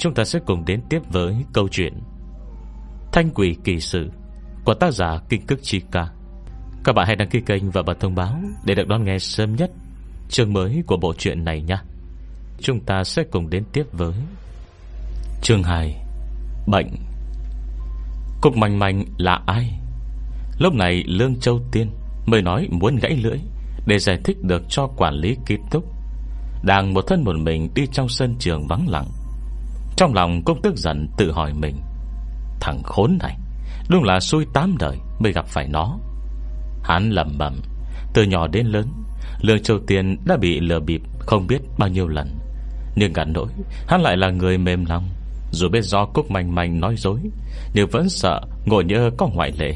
chúng ta sẽ cùng đến tiếp với câu chuyện Thanh quỷ kỳ sự Của tác giả Kinh Cức Chi Ca. Các bạn hãy đăng ký kênh và bật thông báo Để được đón nghe sớm nhất Chương mới của bộ truyện này nhé. Chúng ta sẽ cùng đến tiếp với Chương 2 Bệnh. Cục manh manh là ai? Lúc này Lương Châu Tiên Mới nói muốn gãy lưỡi Để giải thích được cho quản lý kịp túc. Đang một thân một mình đi trong sân trường vắng lặng trong lòng cũng tức giận tự hỏi mình, Thằng khốn này, Đúng là xui tám đời mới gặp phải nó. Hắn lầm bẩm, Từ nhỏ đến lớn, Lương Châu Tiên đã bị lừa bịp Không biết bao nhiêu lần. Nhưng ngắn nỗi, Hắn lại là người mềm lòng, Dù biết do Cúc Manh Manh nói dối, Nhưng vẫn sợ ngồi nhớ có ngoại lệ.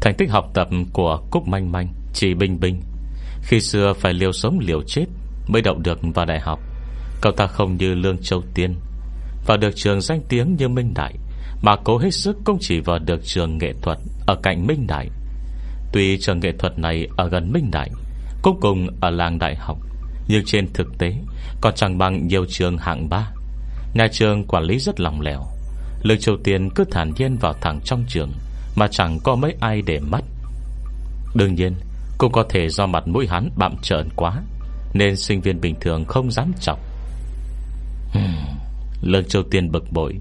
Thành tích học tập của Cúc Manh Manh Chỉ bình bình. Khi xưa phải liều sống liều chết Mới đậu được vào đại học, Cậu ta không như Lương Châu Tiên. Vào được trường danh tiếng như Minh Đại Mà cố hết sức cũng chỉ vào được trường nghệ thuật Ở cạnh Minh Đại. Tuy trường nghệ thuật này ở gần Minh Đại cũng cùng ở làng đại học Nhưng trên thực tế Còn chẳng bằng nhiều trường hạng ba. Nhà trường quản lý rất lòng lẻo Lực Châu Tiên cứ thản nhiên vào thẳng trong trường Mà chẳng có mấy ai để mắt. Đương nhiên Cũng có thể do mặt mũi hắn bạm trợn quá Nên sinh viên bình thường không dám chọc. Hmm, Lương Châu Tiên bực bội.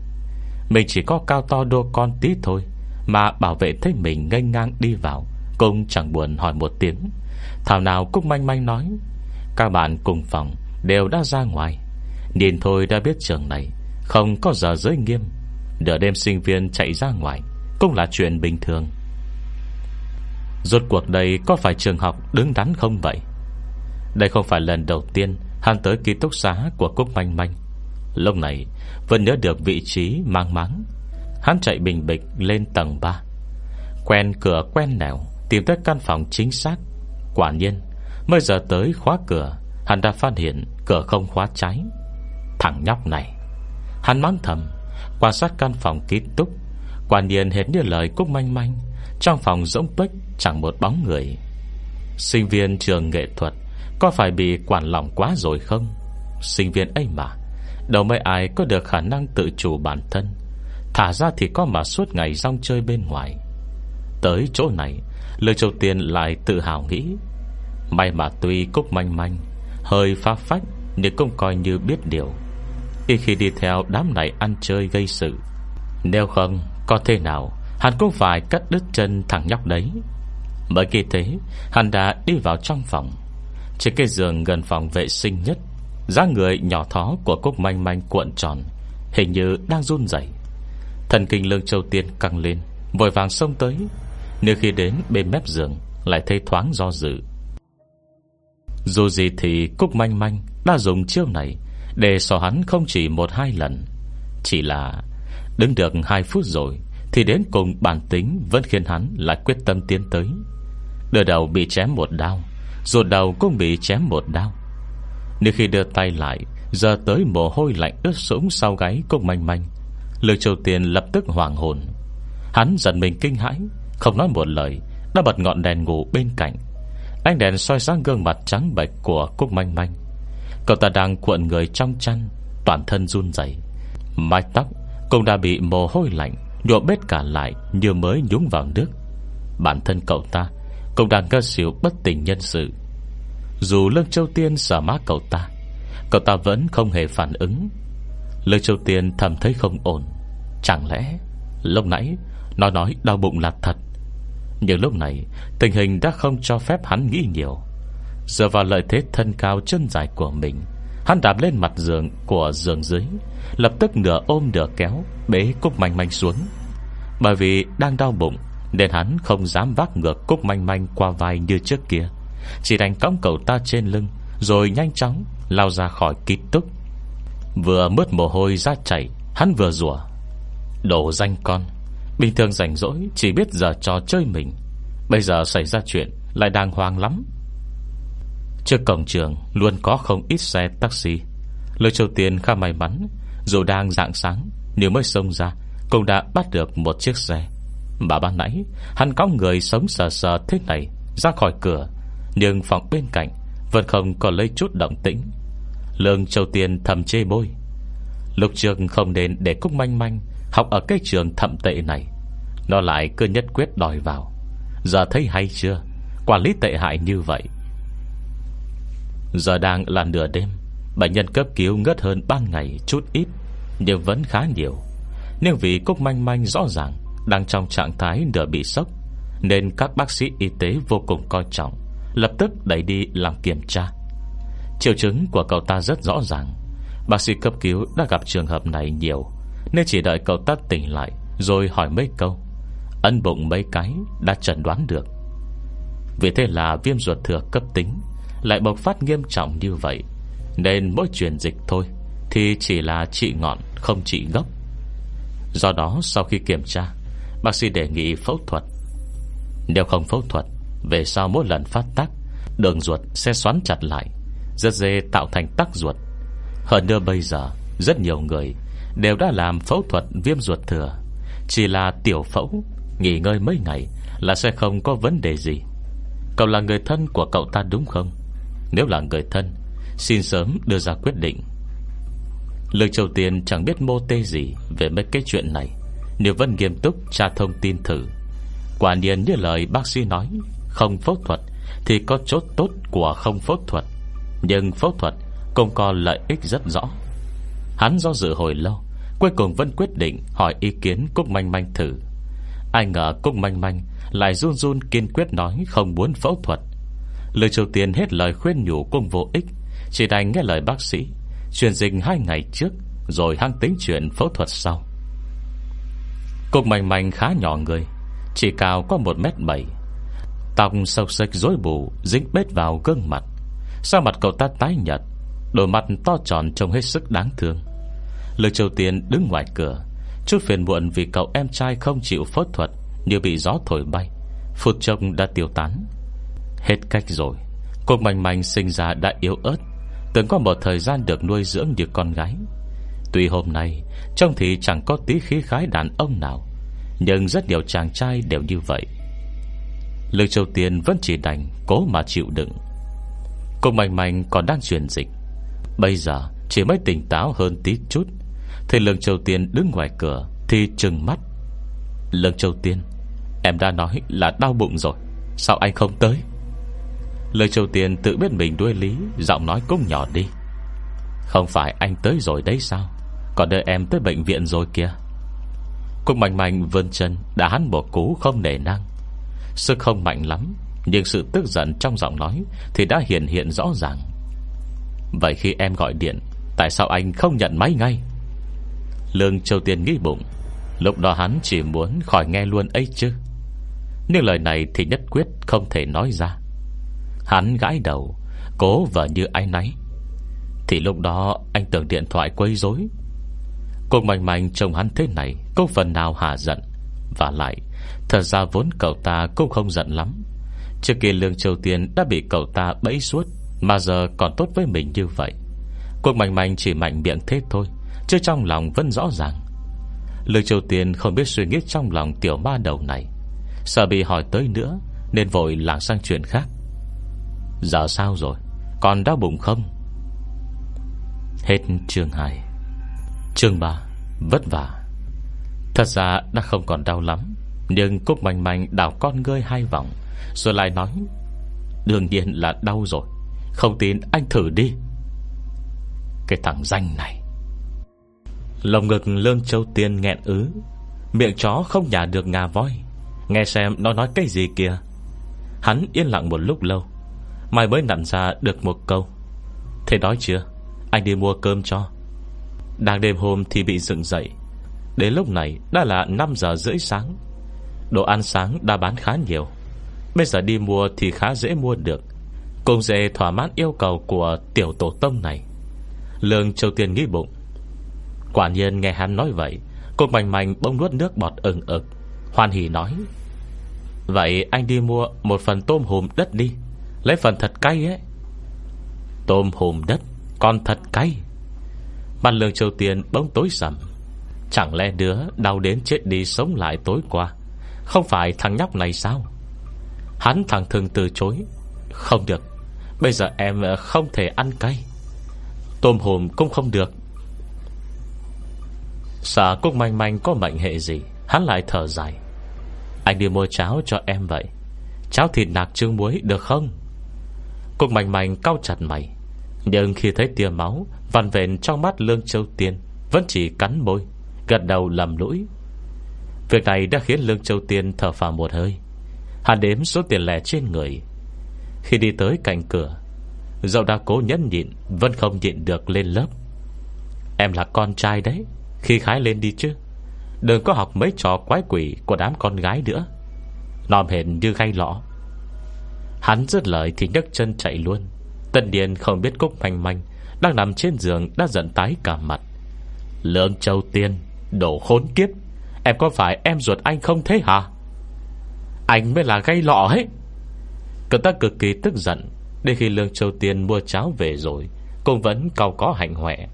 Mình chỉ có cao to đô con tí thôi, Mà bảo vệ thấy mình ngây ngang đi vào, Cũng chẳng buồn hỏi một tiếng. Thảo nào cũng manh manh nói, Các bạn cùng phòng đều đã ra ngoài. Nhìn thôi đã biết trường này Không có giờ giới nghiêm. Đỡ đêm sinh viên chạy ra ngoài Cũng là chuyện bình thường. Rốt cuộc đây có phải trường học đứng đắn không vậy? Đây không phải lần đầu tiên Hắn tới ký túc xá của Cúc Manh Manh. Lúc này, Vẫn nhớ được vị trí mang mắng Hắn chạy bình bịch lên tầng 3 Quen cửa quen nẻo, Tìm tới căn phòng chính xác. Quả nhiên, Mới giờ tới khóa cửa, Hắn đã phát hiện cửa không khóa trái. Thằng nhóc này. Hắn mắng thầm, Quan sát căn phòng ký túc. Quả nhiên hết như lời Cúc Manh Manh, Trong phòng rỗng tuếch chẳng một bóng người. Sinh viên trường nghệ thuật, Có phải bị quản lòng quá rồi không? Sinh viên ấy mà. Đâu mấy ai có được khả năng tự chủ bản thân. Thả ra thì có mà suốt ngày rong chơi bên ngoài. Tới chỗ này lời Châu Tiên lại tự hào nghĩ. May mà tuy Cúc Manh Manh Hơi phá phách Nhưng cũng coi như biết điều. Khi khi đi theo đám này ăn chơi gây sự, Nếu không, Có thế nào Hắn cũng phải cắt đứt chân thằng nhóc đấy. Bởi khi thế, Hắn đã đi vào trong phòng. Trên cái giường gần phòng vệ sinh nhất dáng người nhỏ thó của Cúc Manh Manh cuộn tròn, Hình như đang run rẩy. Thần kinh lương châu tiên căng lên, Vội vàng xông tới Nếu khi đến bên mép giường Lại thấy thoáng do dự Dù gì thì Cúc Manh Manh Đã dùng chiêu này Để sò hắn không chỉ một hai lần, Chỉ là Đứng được hai phút rồi Thì đến cùng bản tính Vẫn khiến hắn lại quyết tâm tiến tới Đưa đầu bị chém một đau Rồi đầu cũng bị chém một đau nếu khi đưa tay lại, Giờ tới mồ hôi lạnh ướt sũng sau gáy cô Manh Manh. Lương Châu Tiên lập tức hoàng hồn. Hắn giận mình kinh hãi, Không nói một lời, Đã bật ngọn đèn ngủ bên cạnh. Ánh đèn soi sáng gương mặt trắng bệch của Cúc Manh Manh. Cậu ta đang cuộn người trong chăn, Toàn thân run dày Mái tóc cũng đã bị mồ hôi lạnh Nhộm bết cả lại như mới nhúng vào nước. Bản thân cậu ta Cũng đang cơ xỉu bất tỉnh nhân sự. Dù Lương Châu Tiên sợ má cậu ta Cậu ta vẫn không hề phản ứng. Lương Châu Tiên thầm thấy không ổn. Chẳng lẽ Lúc nãy Nó nói đau bụng là thật? Nhưng lúc này, Tình hình đã không cho phép hắn nghĩ nhiều. Dựa vào lợi thế thân cao chân dài của mình, Hắn đạp lên mặt giường của giường dưới, Lập tức nửa ôm nửa kéo, Bế cúc manh manh xuống. Bởi vì đang đau bụng, Nên hắn không dám vác ngược cúc manh manh qua vai như trước kia. Chỉ đành cõng cậu ta trên lưng, Rồi nhanh chóng lao ra khỏi ký túc. Vừa mướt mồ hôi ra chảy, Hắn vừa rủa, Đồ danh con, Bình thường rảnh rỗi chỉ biết giờ trò chơi mình, Bây giờ xảy ra chuyện Lại đang hoang lắm. Trước cổng trường luôn có không ít xe taxi. Lời Châu Tiên khá may mắn, Dù đang dạng sáng, Nếu mới xông ra, Cũng đã bắt được một chiếc xe. Mà ban nãy, Hắn có người sống sờ sờ thế này, Ra khỏi cửa nhưng phòng bên cạnh Vẫn không có lấy chút động tĩnh. Lương Châu Tiên thầm chê bôi. Lục trường không nên để Cúc Manh Manh Học ở cái trường thậm tệ này. Nó lại cứ nhất quyết đòi vào. Giờ thấy hay chưa? Quản lý tệ hại như vậy. Giờ đang là nửa đêm, Bệnh nhân cấp cứu ngất hơn 3 ngày Chút ít, Nhưng vẫn khá nhiều. Nhưng vì Cúc Manh Manh rõ ràng Đang trong trạng thái nửa bị sốc, Nên các bác sĩ y tế vô cùng coi trọng. Lập tức đẩy đi làm kiểm tra. Triệu chứng của cậu ta rất rõ ràng. Bác sĩ cấp cứu đã gặp trường hợp này nhiều, Nên chỉ đợi cậu ta tỉnh lại Rồi hỏi mấy câu. Ân bụng mấy cái đã chẩn đoán được. Vì thế là viêm ruột thừa cấp tính Lại bộc phát nghiêm trọng như vậy, Nên mỗi truyền dịch thôi Thì chỉ là trị ngọn, không trị gốc. Do đó sau khi kiểm tra, Bác sĩ đề nghị phẫu thuật. Nếu không phẫu thuật về sau mỗi lần phát tắc Đường ruột sẽ xoắn chặt lại, Rất dễ tạo thành tắc ruột. Hơn nữa bây giờ, Rất nhiều người Đều đã làm phẫu thuật viêm ruột thừa. Chỉ là tiểu phẫu, Nghỉ ngơi mấy ngày Là sẽ không có vấn đề gì. Cậu là người thân của cậu ta đúng không? Nếu là người thân, Xin sớm đưa ra quyết định. Lương Châu Tiên chẳng biết mô tê gì Về mấy cái chuyện này. Nếu vẫn nghiêm túc tra thông tin thử, Quả nhiên như lời bác sĩ nói không phẫu thuật Thì có chốt tốt của không phẫu thuật, Nhưng phẫu thuật Cũng có lợi ích rất rõ. Hắn do dự hồi lâu, Cuối cùng vẫn quyết định hỏi ý kiến Cúc Manh Manh thử. Ai ngờ Cúc Manh Manh Lại run run kiên quyết nói không muốn phẫu thuật. Lời Triều Tiên hết lời khuyên nhủ cũng vô ích, Chỉ đành nghe lời bác sĩ, Truyền dịch hai ngày trước, Rồi hăng tính chuyện phẫu thuật sau. Cục Manh Manh khá nhỏ người, Chỉ cao có 1m7 Tóc sâu sạch rối bù, Dính bết vào gương mặt. Sao mặt cậu ta tái nhật Đôi mặt to tròn trông hết sức đáng thương. Lực Triều Tiên đứng ngoài cửa, Chút phiền muộn vì cậu em trai không chịu phẫu thuật Như bị gió thổi bay. Phụt trông đã tiêu tán. Hết cách rồi Cô Mạnh Mạnh sinh ra đã yếu ớt, Từng có một thời gian được nuôi dưỡng như con gái. Tuy hôm nay, Trông thì chẳng có tí khí khái đàn ông nào, Nhưng rất nhiều chàng trai đều như vậy. Lương Châu Tiên vẫn chỉ đành Cố mà chịu đựng. Cô Mạnh Mạnh còn đang truyền dịch. Bây giờ chỉ mới tỉnh táo hơn tí chút, thì Lương Châu Tiên đứng ngoài cửa Thì trừng mắt. Lương Châu Tiên, Em đã nói là đau bụng rồi, Sao anh không tới? Lương Châu Tiên tự biết mình đuôi lý, Giọng nói cũng nhỏ đi. Không phải anh tới rồi đấy sao? Còn đợi em tới bệnh viện rồi kìa. Cô mạnh mạnh vươn chân, Đã hắn một cú không nể năng. Sức không mạnh lắm, Nhưng sự tức giận trong giọng nói Thì đã hiện hiện rõ ràng. Vậy khi em gọi điện, Tại sao anh không nhận máy ngay? Lương Châu Tiên nghĩ bụng, Lúc đó hắn chỉ muốn khỏi nghe luôn ấy chứ. Nhưng lời này thì nhất quyết không thể nói ra. Hắn gãi đầu, Cố vợ như ai nấy Thì lúc đó anh tưởng điện thoại quấy rối. Cô mạnh mạnh trông hắn thế này Có phần nào hạ giận, Và lại Thật ra vốn cậu ta cũng không giận lắm. Trước kia Lương Châu Tiên đã bị cậu ta bẫy suốt, Mà giờ còn tốt với mình như vậy. Cuộc mạnh mạnh chỉ mạnh miệng thế thôi, Chứ trong lòng vẫn rõ ràng. Lương Châu Tiên không biết suy nghĩ trong lòng tiểu ma đầu này. Sợ bị hỏi tới nữa, Nên vội lảng sang chuyện khác. Giờ sao rồi? Còn đau bụng không? Hết chương 2 Chương 3 Vất vả. Thật ra đã không còn đau lắm. Nhưng Cúc Mạnh Mạnh đảo con ngươi hai vòng, Rồi lại nói, Đương nhiên là đau rồi, Không tin anh thử đi. Cái thằng danh này. Lồng ngực Lương Châu Tiên nghẹn ứ, Miệng chó không nhả được ngà voi, Nghe xem nó nói cái gì kìa. Hắn yên lặng một lúc lâu, Mai mới nặn ra được một câu, Thế đói chưa, Anh đi mua cơm cho. Đang đêm hôm thì bị dựng dậy, Đến lúc này đã là 5 giờ rưỡi sáng. Đồ ăn sáng đã bán khá nhiều. Bây giờ đi mua thì khá dễ mua được. Cùng dễ thỏa mãn yêu cầu của tiểu tổ tông này. Lương Châu Tiên nghĩ bụng. Quả nhiên nghe hắn nói vậy, Cô mảnh mảnh bông nuốt nước bọt ừng ực. Hoan hỉ nói, Vậy anh đi mua một phần tôm hùm đất đi. Lấy phần thật cay ấy. Tôm hùm đất? Còn thật cay. Mặt lương châu tiền bỗng tối sầm. Chẳng lẽ đứa đau đến chết đi sống lại tối qua? Không phải thằng nhóc này sao? Hắn thằng thường từ chối. Không được. Bây giờ em ờ, không thể ăn cay. Tôm hùm cũng không được. Sợ Cúc Manh Manh có mệnh hệ gì? Hắn lại thở dài. Anh đi mua cháo cho em vậy. Cháo thịt nạc trương muối được không? Cúc Manh Manh cau chặt mày. Nhưng khi thấy tia máu Văn vện trong mắt Lương Châu Tiên, Vẫn chỉ cắn môi, Gật đầu lầm lũi. Việc này đã khiến Lương Châu Tiên thở phào một hơi. Hắn đếm số tiền lẻ trên người. Khi đi tới cạnh cửa dậu đã cố nhẫn nhịn Vẫn không nhịn được lên lớp. Em là con trai đấy, Khi khái lên đi chứ. Đừng có học mấy trò quái quỷ Của đám con gái nữa. Nòm hển như gai lõ. Hắn dứt lời thì nhấc chân chạy luôn. Tân Điền không biết Cúc Manh Manh Đang nằm trên giường đã giận tái cả mặt. Lương Châu Tiên Đổ khốn kiếp. Em có phải em ruột anh không thế hả? Anh mới là gây lọ hết Cậu ta cực kỳ tức giận. Đến khi Lương Châu Tiên mua cháo về rồi Cũng vẫn cao có hạnh hoẹ.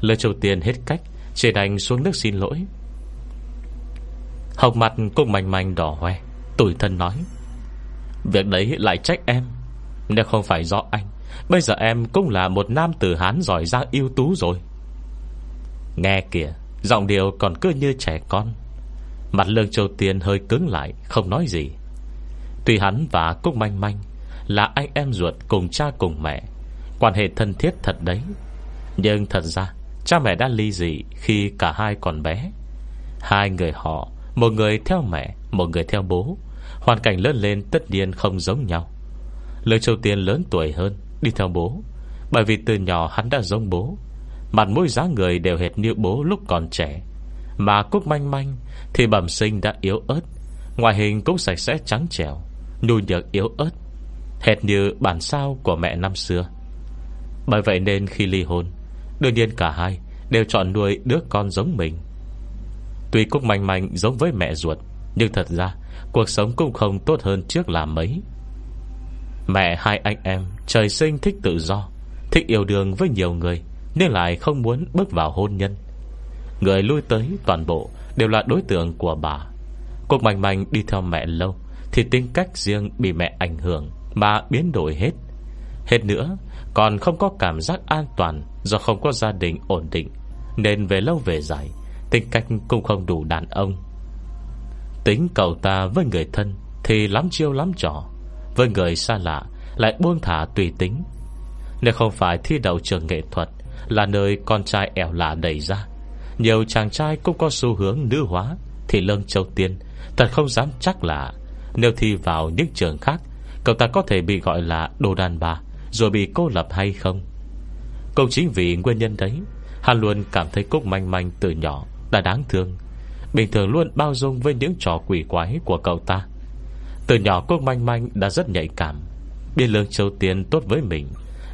Lương Châu Tiên hết cách Chỉ đành xuống nước xin lỗi. Hồng mặt cũng mảnh mảnh đỏ hoe, Tủi thân nói, Việc đấy lại trách em. Nếu không phải do anh, Bây giờ em cũng là một nam tử Hán giỏi giang ưu tú rồi. Nghe kìa Giọng điệu còn cứ như trẻ con. Mặt lương châu tiên hơi cứng lại, Không nói gì. Tuy hắn và Cúc Manh Manh Là anh em ruột cùng cha cùng mẹ, Quan hệ thân thiết thật đấy. Nhưng thật ra, Cha mẹ đã ly dị khi cả hai còn bé. Hai người họ, Một người theo mẹ, Một người theo bố, Hoàn cảnh lớn lên tất nhiên không giống nhau. Lương Châu Tiên lớn tuổi hơn, Đi theo bố, Bởi vì từ nhỏ hắn đã giống bố. Mặt mũi dáng người đều hệt như bố lúc còn trẻ. Mà Cúc Manh Manh Thì bẩm sinh đã yếu ớt. Ngoại hình cũng sạch sẽ trắng trẻo, Nhu nhược yếu ớt, Hệt như bản sao của mẹ năm xưa. Bởi vậy nên khi ly hôn, Đương nhiên cả hai Đều chọn nuôi đứa con giống mình. Tuy Cúc Manh Manh giống với mẹ ruột, Nhưng thật ra Cuộc sống cũng không tốt hơn trước là mấy. Mẹ hai anh em Trời sinh thích tự do, Thích yêu đương với nhiều người nhưng lại không muốn bước vào hôn nhân. Người lui tới toàn bộ Đều là đối tượng của bà. Cuộc mạnh mạnh đi theo mẹ lâu Thì tính cách riêng bị mẹ ảnh hưởng Mà biến đổi hết. Hết nữa, Còn không có cảm giác an toàn Do không có gia đình ổn định, Nên về lâu về dài, Tính cách cũng không đủ đàn ông. Tính cậu ta với người thân Thì lắm chiêu lắm trò, Với người xa lạ Lại buông thả tùy tính. Nếu không phải thi đậu trường nghệ thuật là nơi con trai ẻo lạ đẩy ra. Nhiều chàng trai cũng có xu hướng nữ hóa, Thì Lương Châu Tiên, Thật không dám chắc là Nếu thi vào những trường khác, Cậu ta có thể bị gọi là đồ đàn bà, Rồi bị cô lập hay không? Cũng chính vì nguyên nhân đấy Hắn luôn cảm thấy Cúc Manh Manh từ nhỏ Đã đáng thương, Bình thường luôn bao dung với những trò quỷ quái của cậu ta. Từ nhỏ Cúc Manh Manh đã rất nhạy cảm, Biết lương châu tiên tốt với mình,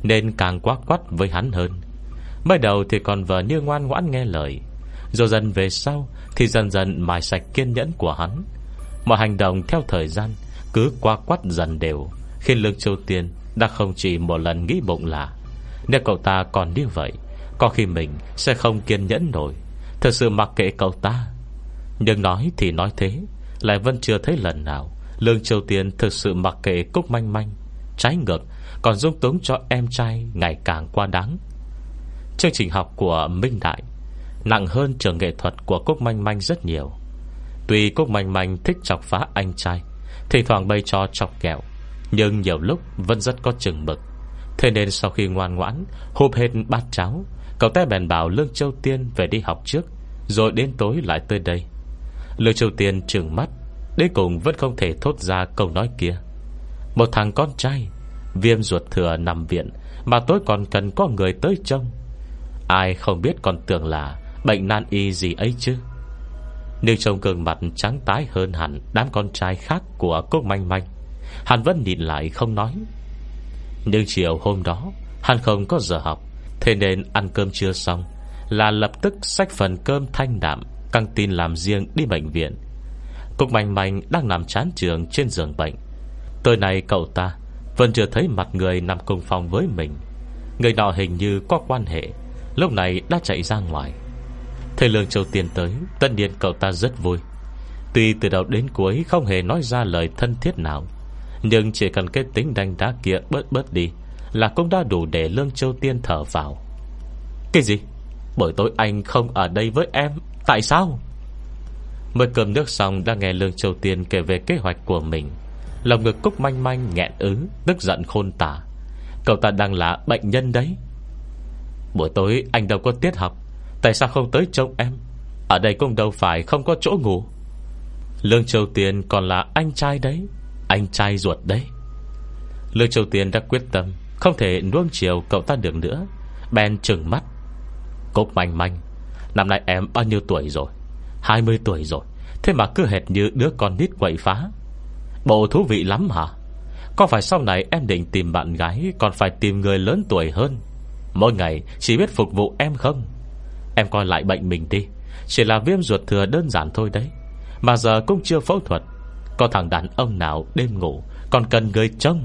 Nên càng quá quắt với hắn hơn. Mới đầu thì còn vợ như ngoan ngoãn nghe lời. Rồi dần về sau Thì dần dần mài sạch kiên nhẫn của hắn. Mọi hành động theo thời gian Cứ qua quắt dần đều Khi lương châu tiên đã không chỉ một lần nghĩ bụng là, Nếu cậu ta còn như vậy, Có khi mình sẽ không kiên nhẫn nổi. Thật sự mặc kệ cậu ta. Nhưng nói thì nói thế, Lại vẫn chưa thấy lần nào Lương Châu Tiên thực sự mặc kệ Cúc Manh Manh. Trái ngược, Còn dung túng cho em trai ngày càng quá đáng. Chương trình học của Minh Đại Nặng hơn trường nghệ thuật của Cúc Manh Manh rất nhiều. Tuy Cúc Manh Manh thích chọc phá anh trai Thì thoảng bày cho chọc kẹo, Nhưng nhiều lúc vẫn rất có chừng mực. Thế nên sau khi ngoan ngoãn Hộp hết bát cháo, Cậu ta bèn bảo Lương Châu Tiên về đi học trước, Rồi đến tối lại tới đây. Lương Châu Tiên trừng mắt, Đến cùng vẫn không thể thốt ra câu nói kia. Một thằng con trai, Viêm ruột thừa nằm viện, Mà tối còn cần có người tới trông. Ai không biết còn tưởng là Bệnh nan y gì ấy chứ? Nhưng trông gương mặt trắng tái hơn hẳn Đám con trai khác của cô manh manh, Hắn vẫn nhìn lại không nói. Nhưng chiều hôm đó Hắn không có giờ học, Thế nên ăn cơm chưa xong Là lập tức xách phần cơm thanh đạm, Căng tin làm riêng đi bệnh viện. Cục mảnh mảnh đang nằm chán trường Trên giường bệnh. Tới nay cậu ta Vẫn chưa thấy mặt người nằm cùng phòng với mình. Người nọ hình như có quan hệ. Lúc này đã chạy ra ngoài. Thầy Lương Châu Tiên tới, Tất nhiên cậu ta rất vui. Tuy từ đầu đến cuối không hề nói ra lời thân thiết nào, Nhưng chỉ cần cái tính đánh đá kia bớt bớt đi Là cũng đã đủ để Lương Châu Tiên thở vào. Cái gì? Bởi tối anh không ở đây với em, Tại sao? Mới cơm nước xong đã nghe Lương Châu Tiên kể về kế hoạch của mình. Lòng ngực Cúc manh manh nghẹn ứ, Tức giận khôn tả. Cậu ta đang là bệnh nhân đấy. Buổi tối anh đâu có tiết học. Tại sao không tới trông em? Ở đây cũng đâu phải không có chỗ ngủ. Lương Châu Tiên còn là anh trai đấy. Anh trai ruột đấy. Lương Châu Tiên đã quyết tâm Không thể nuông chiều cậu ta được nữa. Ben trừng mắt. Cốc manh manh. Năm nay em bao nhiêu tuổi rồi? 20 tuổi rồi. Thế mà cứ hệt như đứa con nít quậy phá. Bộ thú vị lắm hả? Có phải sau này em định tìm bạn gái Còn phải tìm người lớn tuổi hơn? Mỗi ngày chỉ biết phục vụ em không? Em coi lại bệnh mình đi. Chỉ là viêm ruột thừa đơn giản thôi đấy. Mà giờ cũng chưa phẫu thuật. Có thằng đàn ông nào đêm ngủ Còn cần người trông?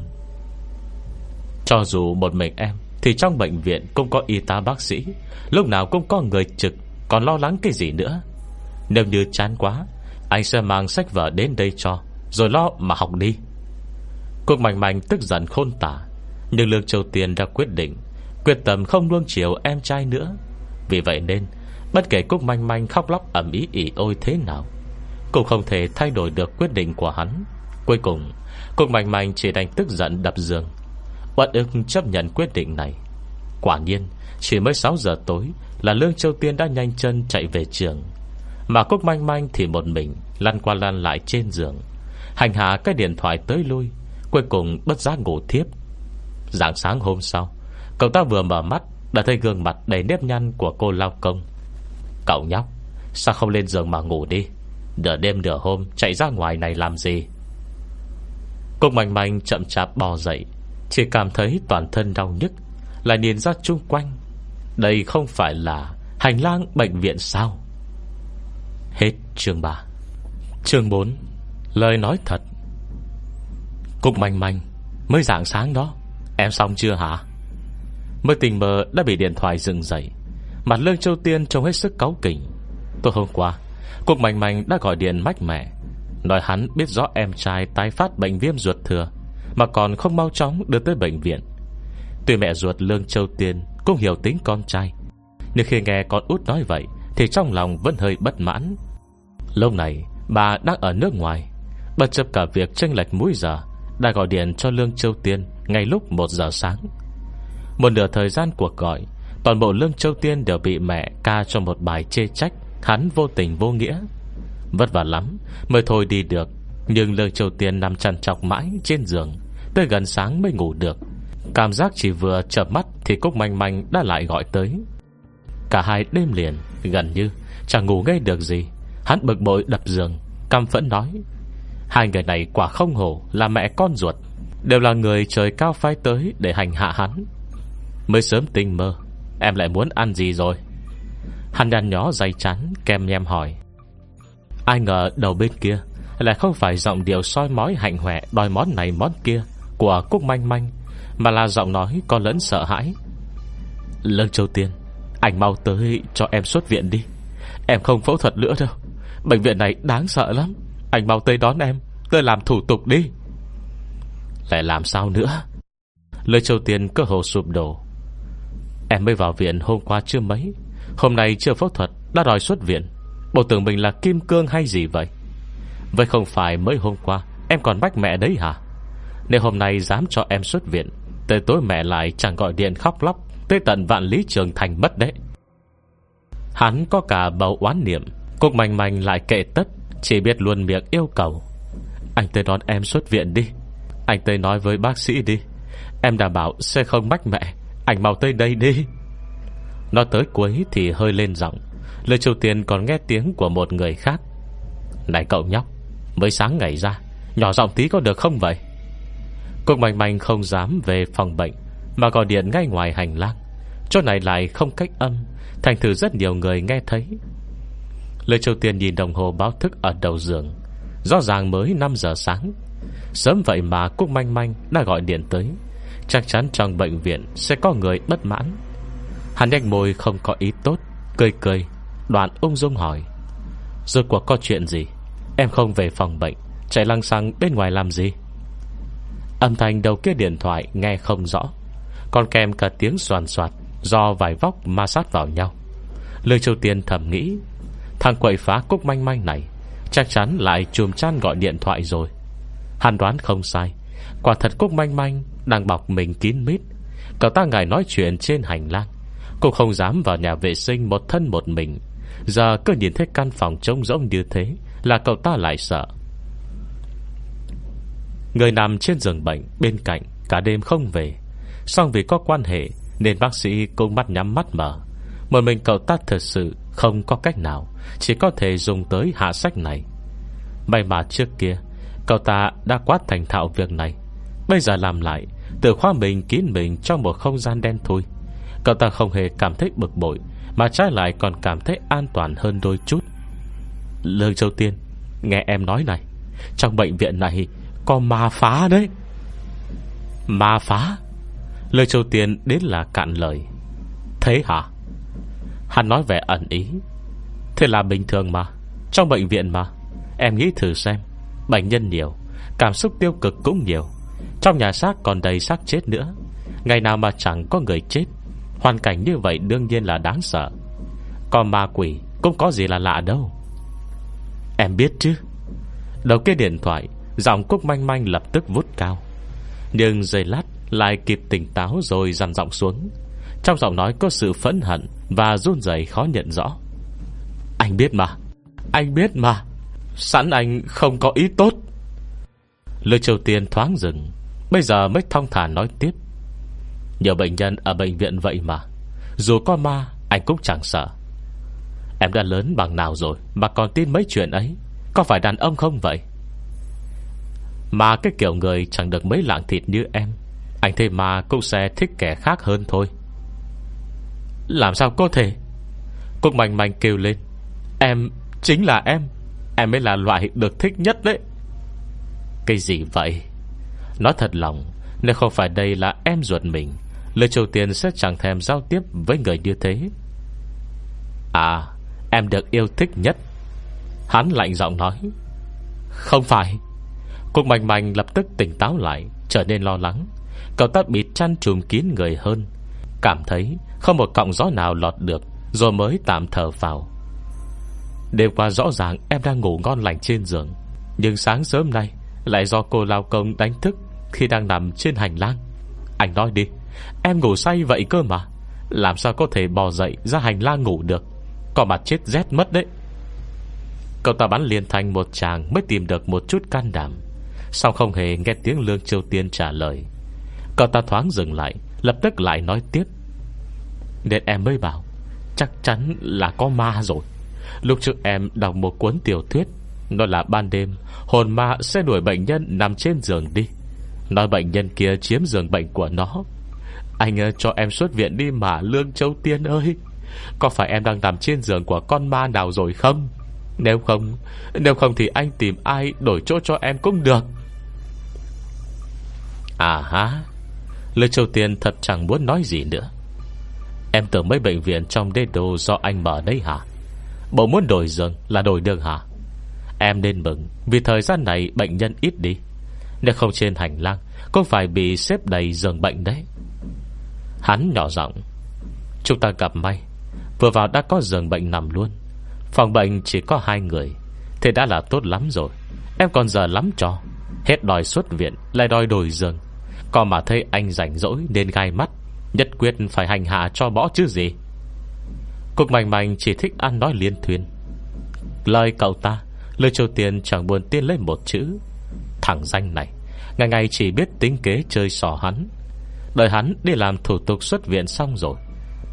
Cho dù một mình em, Thì trong bệnh viện cũng có y tá bác sĩ. Lúc nào cũng có người trực, Còn lo lắng cái gì nữa? Nếu như chán quá, Anh sẽ mang sách vở đến đây cho, Rồi lo mà học đi. Cuộc mạnh mạnh tức giận khôn tả, Nhưng Lương Châu Tiên đã quyết định Quyết tâm không luông chiều em trai nữa. Vì vậy nên, Bất kể Cúc manh manh khóc lóc ẩm ý ỉ ôi thế nào, Cũng không thể thay đổi được quyết định của hắn. Cuối cùng, Cúc manh manh chỉ đành tức giận đập giường. Bất ức chấp nhận quyết định này. Quả nhiên, Chỉ mới 6 giờ tối Là Lương Châu Tiên đã nhanh chân chạy về trường. Mà Cúc manh manh thì một mình Lăn qua lăn lại trên giường. Hành hạ cái điện thoại tới lui, Cuối cùng bất giác ngủ thiếp. Dạng sáng hôm sau Cậu ta vừa mở mắt, Đã thấy gương mặt đầy nếp nhăn của cô lao công. Cậu nhóc, Sao không lên giường mà ngủ đi? Nửa đêm nửa hôm, chạy ra ngoài này làm gì? Cô mạnh mạnh chậm chạp bò dậy, Chỉ cảm thấy toàn thân đau nhức, Lại nhìn ra chung quanh. Đây không phải là Hành lang bệnh viện sao? Hết chương 3 Chương 4 Lời nói thật. Cục manh manh Mới dạng sáng đó, Em xong chưa hả? Mới tình mơ đã bị điện thoại dừng dậy. Mặt Lương Châu Tiên trông hết sức cáu kỉnh. Tối hôm qua Cục Mạnh Mạnh đã gọi điện mách mẹ, Nói hắn biết rõ em trai tái phát bệnh viêm ruột thừa, Mà còn không mau chóng đưa tới bệnh viện. Tuy mẹ ruột Lương Châu Tiên Cũng hiểu tính con trai, Nhưng khi nghe con út nói vậy Thì trong lòng vẫn hơi bất mãn. Lâu này, bà đang ở nước ngoài, Bất chấp cả việc tranh lệch múi giờ, Đã gọi điện cho Lương Châu Tiên Ngay lúc 1 giờ sáng. Một nửa thời gian cuộc gọi, Toàn bộ Lương Châu Tiên đều bị mẹ ca cho một bài chê trách, Hắn vô tình vô nghĩa. Vất vả lắm Mới thôi đi được, Nhưng Lương Châu Tiên nằm chăn chọc mãi trên giường, Tới gần sáng mới ngủ được. Cảm giác chỉ vừa chợp mắt Thì Cúc Manh Manh đã lại gọi tới. Cả hai đêm liền, Gần như chẳng ngủ ngay được gì. Hắn bực bội đập giường, Căm phẫn nói, Hai người này quả không hổ là mẹ con ruột, Đều là người trời cao phái tới Để hành hạ hắn. Mới sớm tinh mơ, Em lại muốn ăn gì rồi? Hắn nhăn nhó dày chắn kem nhem hỏi. Ai ngờ đầu bên kia Lại không phải giọng điệu soi mói hạnh hoẹ Đòi món này món kia Của Cúc Manh Manh, Mà là giọng nói có lẫn sợ hãi. Lương Châu Tiên, Anh mau tới cho em xuất viện đi. Em không phẫu thuật nữa đâu. Bệnh viện này đáng sợ lắm. Anh mau tới đón em, Tới làm thủ tục đi. Lại làm sao nữa? Lương Châu Tiên cơ hồ sụp đổ. Em mới vào viện hôm qua chưa mấy. Hôm nay chưa phẫu thuật, Đã đòi xuất viện. Bộ tưởng mình là kim cương hay gì vậy? Vậy không phải mới hôm qua, Em còn bách mẹ đấy hả? Nếu hôm nay dám cho em xuất viện, Tới tối mẹ lại chẳng gọi điện khóc lóc, Tới tận vạn lý trường thành mất đấy. Hắn có cả bầu oán niệm Cục mạnh mạnh lại kệ tất, Chỉ biết luôn miệng yêu cầu. Anh tới đón em xuất viện đi. Anh tới nói với bác sĩ đi. Em đảm bảo sẽ không mách mẹ anh mau tới đây đi. Nói tới cuối thì hơi lên giọng. Lời Triều Tiên còn nghe tiếng của một người khác. Này cậu nhóc, Mới sáng ngày ra, Nhỏ giọng tí có được không vậy? Cục mảnh mảnh không dám về phòng bệnh, Mà gọi điện ngay ngoài hành lang. Chỗ này lại không cách âm, Thành thử rất nhiều người nghe thấy. Lê châu Tiên nhìn đồng hồ báo thức ở đầu giường. Rõ ràng mới 5 giờ sáng. Sớm vậy mà Cúc Manh Manh đã gọi điện tới. Chắc chắn trong bệnh viện Sẽ có người bất mãn. Hắn nhanh môi không có ý tốt, Cười cười Đoàn ung dung hỏi Rồi cuộc có chuyện gì? Em không về phòng bệnh, Chạy lăng xăng bên ngoài làm gì? Âm thanh đầu kia điện thoại nghe không rõ Còn kèm cả tiếng soàn soạt Do vài vóc ma sát vào nhau. Lương Châu Tiên thầm nghĩ, Thằng quậy phá cúc manh manh này, Chắc chắn lại chùm chăn gọi điện thoại rồi. Hắn đoán không sai, Quả thật cúc manh manh đang bọc mình kín mít. Cậu ta ngài nói chuyện trên hành lang. Cô không dám vào nhà vệ sinh một thân một mình. Giờ cứ nhìn thấy căn phòng trông rỗng như thế Là cậu ta lại sợ. Người nằm trên giường bệnh Bên cạnh cả đêm không về. Xong vì có quan hệ Nên bác sĩ cũng mắt nhắm mắt mở. Một mình cậu ta thật sự không có cách nào, Chỉ có thể dùng tới hạ sách này. May mà trước kia, Cậu ta đã quá thành thạo việc này. Bây giờ làm lại Tự khoa mình kín mình trong một không gian đen thôi Cậu ta không hề cảm thấy bực bội, Mà trái lại còn cảm thấy an toàn hơn đôi chút. Lương Châu Tiên, Nghe em nói này, Trong bệnh viện này Có ma phá đấy. Ma phá? Lương Châu Tiên đến là cạn lời. Thế hả? Hắn nói vẻ ẩn ý. Thế là bình thường mà, Trong bệnh viện mà. Em nghĩ thử xem, Bệnh nhân nhiều, Cảm xúc tiêu cực cũng nhiều. Trong nhà xác còn đầy xác chết nữa. Ngày nào mà chẳng có người chết, Hoàn cảnh như vậy đương nhiên là đáng sợ. Còn ma quỷ Cũng có gì là lạ đâu. Em biết chứ? Đầu kia điện thoại, Giọng cúc manh manh lập tức vút cao. Nhưng giây lát lại kịp tỉnh táo rồi dằn giọng xuống. Trong giọng nói có sự phẫn hận Và run rẩy khó nhận rõ. Anh biết mà. Anh biết mà. Sẵn anh không có ý tốt. Lời Triều Tiên thoáng dừng. Bây giờ mới thong thả nói tiếp. Nhiều bệnh nhân ở bệnh viện vậy mà, Dù có ma, Anh cũng chẳng sợ. Em đã lớn bằng nào rồi Mà còn tin mấy chuyện ấy? Có phải đàn ông không vậy? Mà cái kiểu người chẳng được mấy lạng thịt như em, Anh thấy mà cũng sẽ thích kẻ khác hơn thôi. Làm sao có thể? Cúc mạnh mạnh kêu lên. Em, chính là em. Em mới là loại được thích nhất đấy. Cái gì vậy? Nói thật lòng, Nếu không phải đây là em ruột mình Lời Châu Tiên sẽ chẳng thèm giao tiếp Với người như thế. À em được yêu thích nhất. Hắn lạnh giọng nói. Không phải. Cục mảnh mảnh lập tức tỉnh táo lại, Trở nên lo lắng. Cậu ta bị chăn trùm kín người hơn. Cảm thấy không một cọng gió nào lọt được, Rồi mới tạm thở vào. Đêm qua rõ ràng em đang ngủ ngon lành trên giường, Nhưng sáng sớm nay Lại do cô lao công đánh thức khi đang nằm trên hành lang. Anh nói đi, Em ngủ say vậy cơ mà. Làm sao có thể bò dậy ra hành lang ngủ được? Có mặt chết rét mất đấy. Cậu ta bắn liền thành một chàng Mới tìm được một chút can đảm. Sao không hề nghe tiếng Lương Châu Tiên trả lời, Cậu ta thoáng dừng lại, Lập tức lại nói tiếp. Nên em mới bảo, Chắc chắn là có ma rồi. Lúc trước em đọc một cuốn tiểu thuyết, Nó là ban đêm, Hồn ma sẽ đuổi bệnh nhân nằm trên giường đi. Nói bệnh nhân kia chiếm giường bệnh của nó. Anh ờ, cho em xuất viện đi mà Lương Châu Tiên ơi. Có phải em đang nằm trên giường của con ma nào rồi không? Nếu không Nếu không thì anh tìm ai đổi chỗ cho em cũng được. À ha, Lương Châu Tiên thật chẳng muốn nói gì nữa. Em tưởng mấy bệnh viện trong đế đồ do anh mở đấy hả? Bộ muốn đổi giường là đổi được hả? Em nên mừng Vì thời gian này bệnh nhân ít đi. Nếu không trên hành lang, Cũng phải bị xếp đầy giường bệnh đấy. Hắn nhỏ giọng, Chúng ta gặp may. Vừa vào đã có giường bệnh nằm luôn. Phòng bệnh chỉ có hai người Thế đã là tốt lắm rồi. Em còn giờ lắm cho. Hết đòi xuất viện, Lại đòi đổi giường. Còn mà thấy anh rảnh rỗi nên gai mắt, Nhất quyết phải hành hạ cho bỏ chứ gì. Cục mảnh mảnh chỉ thích ăn nói liên thuyền Lời cậu ta Lời Triều Tiên chẳng buồn tiên lên một chữ. Thằng danh này. Ngày ngày chỉ biết tính kế chơi sò hắn. Đợi hắn đi làm thủ tục xuất viện xong rồi,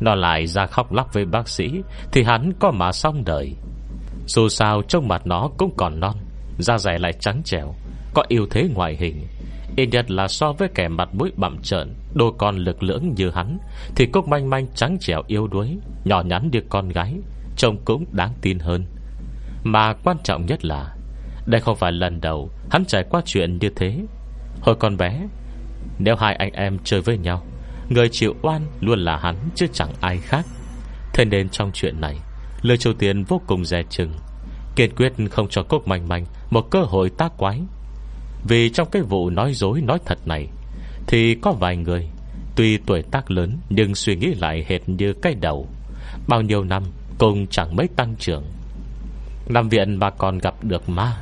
Nó lại ra khóc lóc với bác sĩ, Thì hắn có mà xong đời. Dù sao trông mặt nó cũng còn non, Da dày lại trắng trẻo, Có ưu thế ngoại hình. Ít nhất là so với kẻ mặt mũi bặm trợn Đôi con lực lưỡng như hắn, Thì cúc manh manh trắng trẻo yếu đuối, Nhỏ nhắn như con gái, Trông cũng đáng tin hơn. Mà quan trọng nhất là đây không phải lần đầu Hắn trải qua chuyện như thế. Hồi con bé, Nếu hai anh em chơi với nhau, Người chịu oan luôn là hắn chứ chẳng ai khác. Thế nên trong chuyện này, Lê Châu Tiên vô cùng dè chừng, Kiên quyết không cho Cúc Manh Manh Một cơ hội tác quái. Vì trong cái vụ nói dối nói thật này, Thì có vài người, Tuy tuổi tác lớn Nhưng suy nghĩ lại hệt như cái đầu, Bao nhiêu năm Cùng chẳng mấy tăng trưởng. Nằm viện mà còn gặp được ma.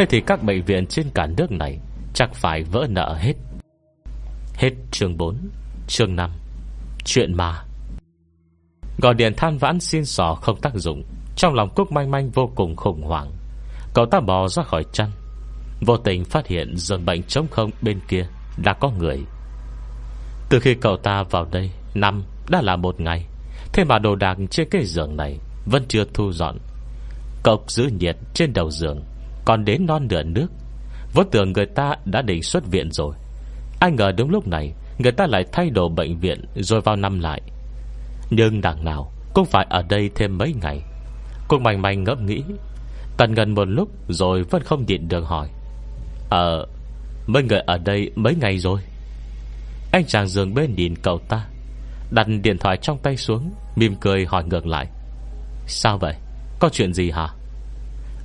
Thế thì các bệnh viện trên cả nước này Chắc phải vỡ nợ hết. Hết chương 4 Chương 5 Chuyện ma. Gọi điện than vãn xin sò không tác dụng, Trong lòng Cúc manh manh vô cùng khủng hoảng. Cậu ta bò ra khỏi chăn, Vô tình phát hiện giường bệnh trống không bên kia Đã có người. Từ khi cậu ta vào đây, Năm đã là một ngày, Thế mà đồ đạc trên cái giường này Vẫn chưa thu dọn. Cậu giữ nhiệt trên đầu giường còn đến non nửa nước. Vốn tưởng người ta đã định xuất viện rồi. Ai ngờ đúng lúc này, Người ta lại thay đổi bệnh viện Rồi vào năm lại. Nhưng đằng nào cũng phải ở đây thêm mấy ngày. Cô mảnh mảnh ngẫm nghĩ Tần gần một lúc rồi vẫn không nhịn được hỏi Ờ Mấy người ở đây mấy ngày rồi? Anh chàng giường bên nhìn cậu ta, Đặt điện thoại trong tay xuống, Mỉm cười hỏi ngược lại, Sao vậy? Có chuyện gì hả?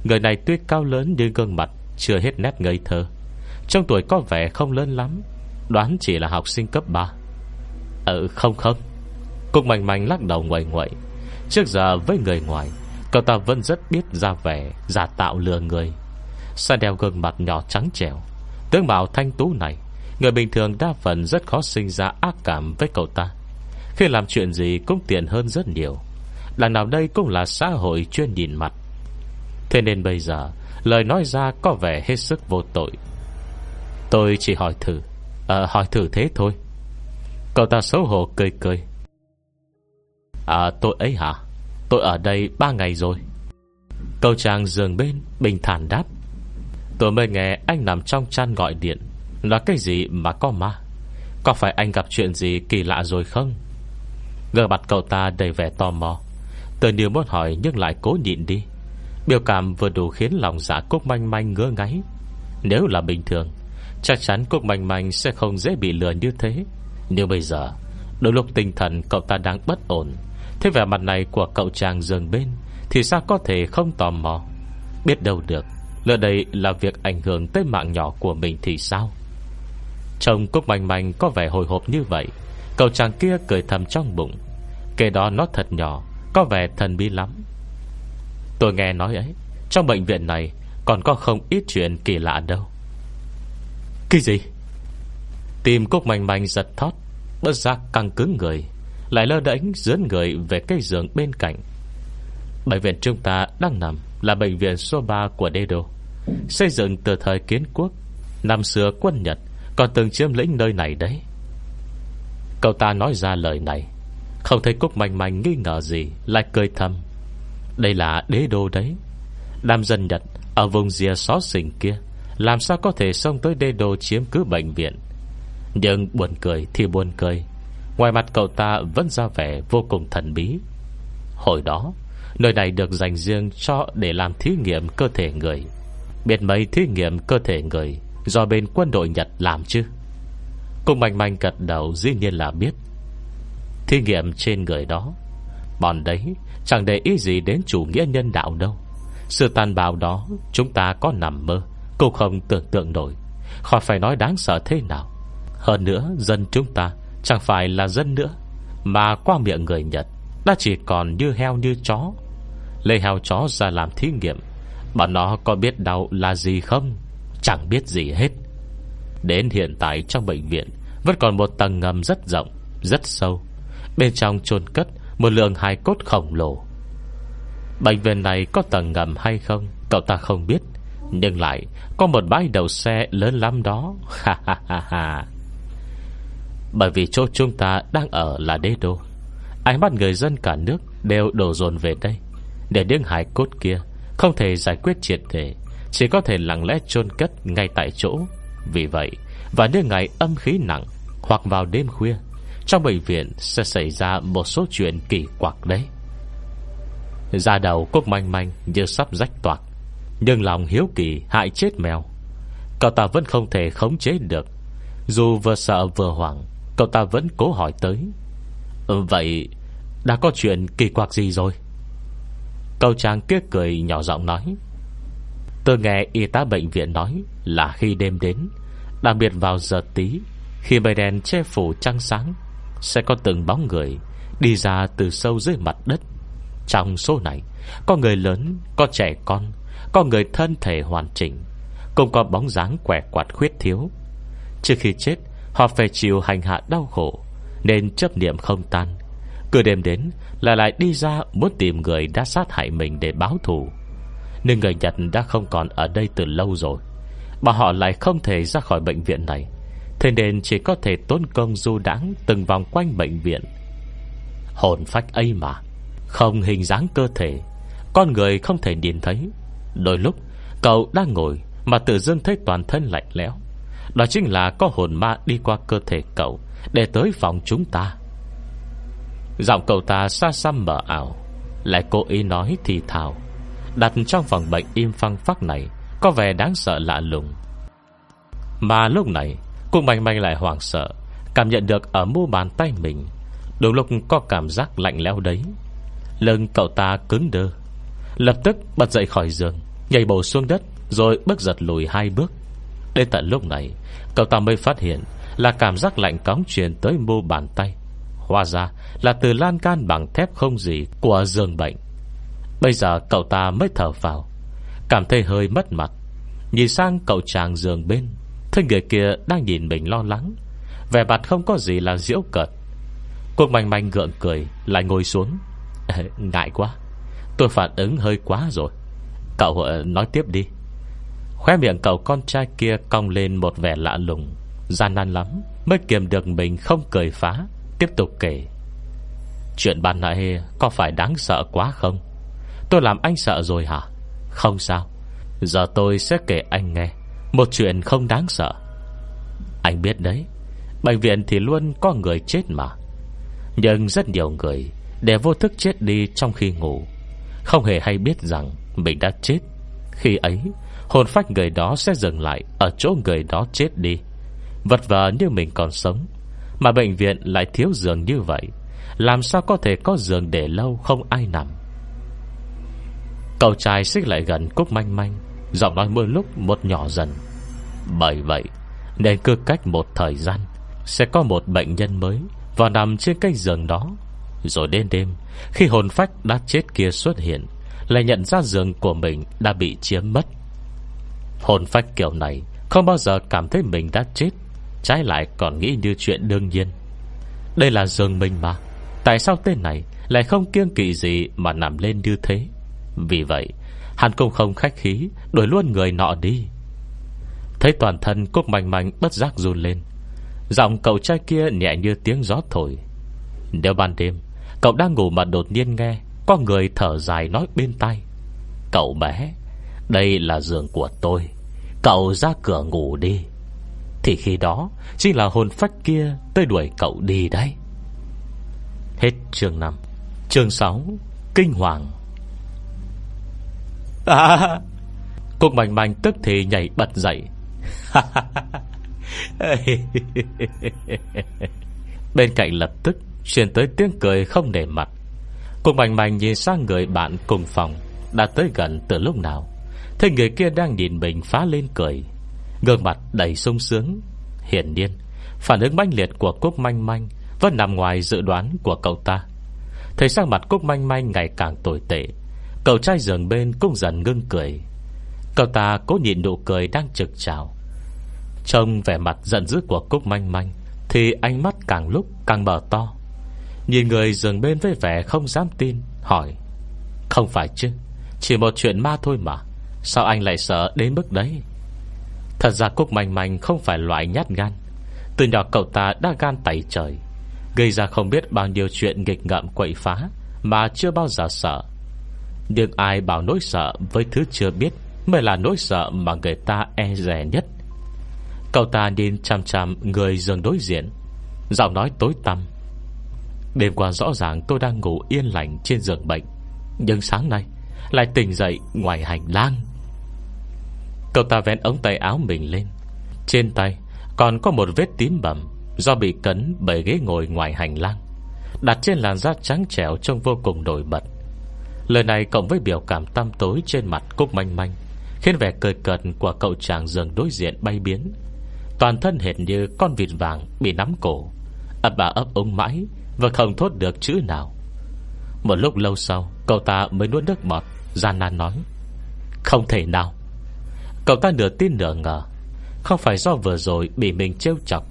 Người này tuy cao lớn nhưng gương mặt Chưa hết nét ngây thơ. Trong tuổi có vẻ không lớn lắm, Đoán chỉ là học sinh cấp 3 Ừ ờ, không không. Cục mảnh mảnh lắc đầu ngoại ngoại Trước giờ với người ngoài, Cậu ta vẫn rất biết ra vẻ, Giả tạo lừa người. Sa đeo gương mặt nhỏ trắng trẻo. Tướng mạo thanh tú này, Người bình thường đa phần rất khó sinh ra ác cảm với cậu ta. Khi làm chuyện gì cũng tiện hơn rất nhiều. Đằng nào đây cũng là xã hội chuyên nhìn mặt. Thế nên bây giờ, Lời nói ra có vẻ hết sức vô tội. Tôi chỉ hỏi thử À hỏi thử thế thôi. Cậu ta xấu hổ cười cười. À tôi ấy hả? Tôi ở đây ba ngày rồi. Cậu chàng giường bên, Bình thản đáp. Tôi mới nghe anh nằm trong chăn gọi điện. Là cái gì mà có ma? Có phải anh gặp chuyện gì kỳ lạ rồi không? Gương mặt cậu ta đầy vẻ tò mò. Tôi điều muốn hỏi nhưng lại cố nhịn đi. Biểu cảm vừa đủ khiến lòng giả Cúc manh manh ngứa ngáy. Nếu là bình thường, Chắc chắn Cúc manh manh sẽ không dễ bị lừa như thế. Nhưng bây giờ, Đôi lúc tinh thần cậu ta đang bất ổn. Thế vẻ mặt này của cậu chàng dường bên, Thì sao có thể không tò mò? Biết đâu được, Lỡ đây là việc ảnh hưởng tới mạng nhỏ của mình thì sao? Chồng Cúc Manh Manh có vẻ hồi hộp như vậy, Cậu chàng kia cười thầm trong bụng. Kể đó nó thật nhỏ, Có vẻ thần bí lắm. Tôi nghe nói ấy, Trong bệnh viện này Còn có không ít chuyện kỳ lạ đâu. Cái gì? Tìm Cúc Manh Manh giật thót, Bất giác căng cứng người, Lại lơ đánh dướn người về cây giường bên cạnh. Bệnh viện chúng ta đang nằm Là bệnh viện số 3 của Đê Đô, Xây dựng từ thời kiến quốc, Năm xưa quân Nhật Còn từng chiếm lĩnh nơi này đấy. Cậu ta nói ra lời này, Không thấy Cúc Mạnh Mạnh nghi ngờ gì, Lại cười thầm. Đây là đế đô đấy. Nam dân Nhật Ở vùng rìa xó xỉnh kia, Làm sao có thể xông tới đế đô chiếm cứ bệnh viện? Nhưng buồn cười thì buồn cười. Ngoài mặt cậu ta vẫn ra vẻ vô cùng thần bí. Hồi đó, Nơi này được dành riêng cho để làm thí nghiệm cơ thể người. Biết mấy thí nghiệm cơ thể người Do bên quân đội Nhật làm chứ? Cùng mạnh mạnh gật đầu dĩ nhiên là biết. Thí nghiệm trên người đó, Bọn đấy Chẳng để ý gì đến chủ nghĩa nhân đạo đâu. Sự tàn bạo đó, Chúng ta có nằm mơ, Cũng không tưởng tượng nổi. Khỏi phải nói đáng sợ thế nào. Hơn nữa, dân chúng ta Chẳng phải là dân nữa, Mà qua miệng người Nhật, Đã chỉ còn như heo như chó. Lấy heo chó ra làm thí nghiệm, Bọn nó có biết đau là gì không? Chẳng biết gì hết. Đến hiện tại trong bệnh viện, Vẫn còn một tầng ngầm rất rộng, Rất sâu. Bên trong chôn cất một lượng hài cốt khổng lồ. Bệnh viện này có tầng ngầm hay không, Cậu ta không biết. Nhưng lại, có một bãi đầu xe lớn lắm đó. Ha ha ha ha. Bởi vì chỗ chúng ta đang ở là đế đô. Ánh mắt người dân cả nước Đều đổ dồn về đây. Để những hài cốt kia Không thể giải quyết triệt thể Chỉ có thể lặng lẽ chôn cất ngay tại chỗ. Vì vậy, Vào những ngày âm khí nặng Hoặc vào đêm khuya trong bệnh viện sẽ xảy ra một số chuyện kỳ quặc đấy. Da đầu cúc manh manh Như sắp rách toạc, Nhưng lòng hiếu kỳ hại chết mèo. Cậu ta vẫn không thể khống chế được. Dù vừa sợ vừa hoảng, Cậu ta vẫn cố hỏi tới. Vậy Đã có chuyện kỳ quặc gì rồi? Cậu chàng kia cười nhỏ giọng nói. Tôi nghe y tá bệnh viện nói Là khi đêm đến, Đặc biệt vào giờ tí, Khi mây đèn che phủ trăng sáng sẽ có từng bóng người Đi ra từ sâu dưới mặt đất. Trong số này Có người lớn, có trẻ con Có người thân thể hoàn chỉnh Cũng có bóng dáng quẻ quạt khuyết thiếu. Trước khi chết Họ phải chịu hành hạ đau khổ Nên chấp niệm không tan. Cứ đêm đến là lại đi ra Muốn tìm người đã sát hại mình để báo thù. Nhưng người Nhật đã không còn ở đây từ lâu rồi Mà họ lại không thể ra khỏi bệnh viện này. Thế nên chỉ có thể tốn công du đãng Từng vòng quanh bệnh viện. Hồn phách ấy mà, Không hình dáng cơ thể, Con người không thể nhìn thấy. Đôi lúc, cậu đang ngồi Mà tự dưng thấy toàn thân lạnh lẽo. Đó chính là có hồn ma đi qua cơ thể cậu Để tới phòng chúng ta. Giọng cậu ta xa xăm mở ảo, Lại cố ý nói thì thào. Đặt trong phòng bệnh im phăng phắc này Có vẻ đáng sợ lạ lùng. Mà lúc này Cung manh manh lại hoảng sợ, Cảm nhận được ở mu bàn tay mình Đúng lúc có cảm giác lạnh lẽo đấy. Lưng cậu ta cứng đơ, Lập tức bật dậy khỏi giường, Nhảy bổ xuống đất Rồi bước giật lùi hai bước. Đến tận lúc này, Cậu ta mới phát hiện Là cảm giác lạnh cóng truyền tới mu bàn tay. Hóa ra là từ lan can bằng thép không gì Của giường bệnh. Bây giờ cậu ta mới thở vào, Cảm thấy hơi mất mặt, Nhìn sang cậu chàng giường bên. Thấy người kia đang nhìn mình lo lắng, Vẻ mặt không có gì là diễu cợt. Quốc manh manh gượng cười Lại ngồi xuống. Ngại quá, Tôi phản ứng hơi quá rồi. Cậu ờ, nói tiếp đi. Khóe miệng cậu con trai kia cong lên một vẻ lạ lùng, Gian nan lắm Mới kiềm được mình không cười phá, Tiếp tục kể. Chuyện ban nãy có phải đáng sợ quá không? Tôi làm anh sợ rồi hả? Không sao, Giờ tôi sẽ kể anh nghe. Một chuyện không đáng sợ. Anh biết đấy, Bệnh viện thì luôn có người chết mà. Nhưng rất nhiều người Để vô thức chết đi trong khi ngủ. Không hề hay biết rằng Mình đã chết. Khi ấy, hồn phách người đó sẽ dừng lại Ở chỗ người đó chết đi. Vật vờ như mình còn sống, Mà bệnh viện lại thiếu giường như vậy, Làm sao có thể có giường để lâu Không ai nằm? Cậu trai xích lại gần Cúc manh manh, Giọng nói mưa lúc một nhỏ dần. Bởi vậy Nên cứ cách một thời gian, Sẽ có một bệnh nhân mới Vào nằm trên cái giường đó. Rồi đến đêm, Khi hồn phách đã chết kia xuất hiện, Lại nhận ra giường của mình đã bị chiếm mất. Hồn phách kiểu này Không bao giờ cảm thấy mình đã chết, Trái lại còn nghĩ như chuyện đương nhiên. Đây là giường mình mà, Tại sao tên này Lại không kiêng kỵ gì mà nằm lên như thế? Vì vậy, Hắn cũng không khách khí, Đuổi luôn người nọ đi. Thấy toàn thân cúc manh manh bất giác run lên. Giọng cậu trai kia nhẹ như tiếng gió thổi. Nếu ban đêm Cậu đang ngủ mà đột nhiên nghe Có người thở dài nói bên tai. Cậu bé Đây là giường của tôi. Cậu ra cửa ngủ đi. Thì khi đó Chính là hồn phách kia Tới đuổi cậu đi đấy. Hết chương 5 Chương 6 Kinh hoàng. À, Cúc mảnh mảnh tức thì nhảy bật dậy Bên cạnh lập tức Truyền tới tiếng cười không để mặt. Cùng mảnh mảnh nhìn sang người bạn cùng phòng, Đã tới gần từ lúc nào. Thấy người kia đang nhìn mình phá lên cười. Gương mặt đầy sung sướng. Hiển nhiên, Phản ứng manh liệt của Cúc manh manh Vẫn nằm ngoài dự đoán của cậu ta. Thấy sang mặt Cúc manh manh ngày càng tồi tệ, Cậu trai giường bên cũng dần ngưng cười. Cậu ta cố nhịn nụ cười đang trực trào. Trông vẻ mặt giận dữ của Cúc manh manh, Thì ánh mắt càng lúc càng mở to. Nhìn người giường bên với vẻ không dám tin, Hỏi, Không phải chứ, Chỉ một chuyện ma thôi mà, Sao anh lại sợ đến mức đấy? Thật ra Cúc manh manh không phải loại nhát gan. Từ nhỏ cậu ta đã gan tẩy trời, Gây ra không biết bao nhiêu chuyện nghịch ngợm quậy phá Mà chưa bao giờ sợ. Nhưng ai bảo nỗi sợ với thứ chưa biết Mới là nỗi sợ mà người ta e rè nhất. Cậu ta nhìn chằm chằm người giường đối diện. Giọng nói tối tăm. Đêm qua rõ ràng tôi đang ngủ yên lành trên giường bệnh. Nhưng sáng nay Lại tỉnh dậy ngoài hành lang. Cậu ta vén ống tay áo mình lên. Trên tay Còn có một vết tím bầm Do bị cấn bởi ghế ngồi ngoài hành lang, Đặt trên làn da trắng trẻo Trông vô cùng nổi bật. Lời này cộng với biểu cảm tăm tối Trên mặt Cúc manh manh Khiến vẻ cười cợt của cậu chàng giường đối diện bay biến. Toàn thân hệt như con vịt vàng Bị nắm cổ. Ấp bà ấp ống mãi, Và không thốt được chữ nào. Một lúc lâu sau, Cậu ta mới nuốt nước bọt, Gian nan nói, Không thể nào. Cậu ta nửa tin nửa ngờ. Không phải do vừa rồi bị mình trêu chọc,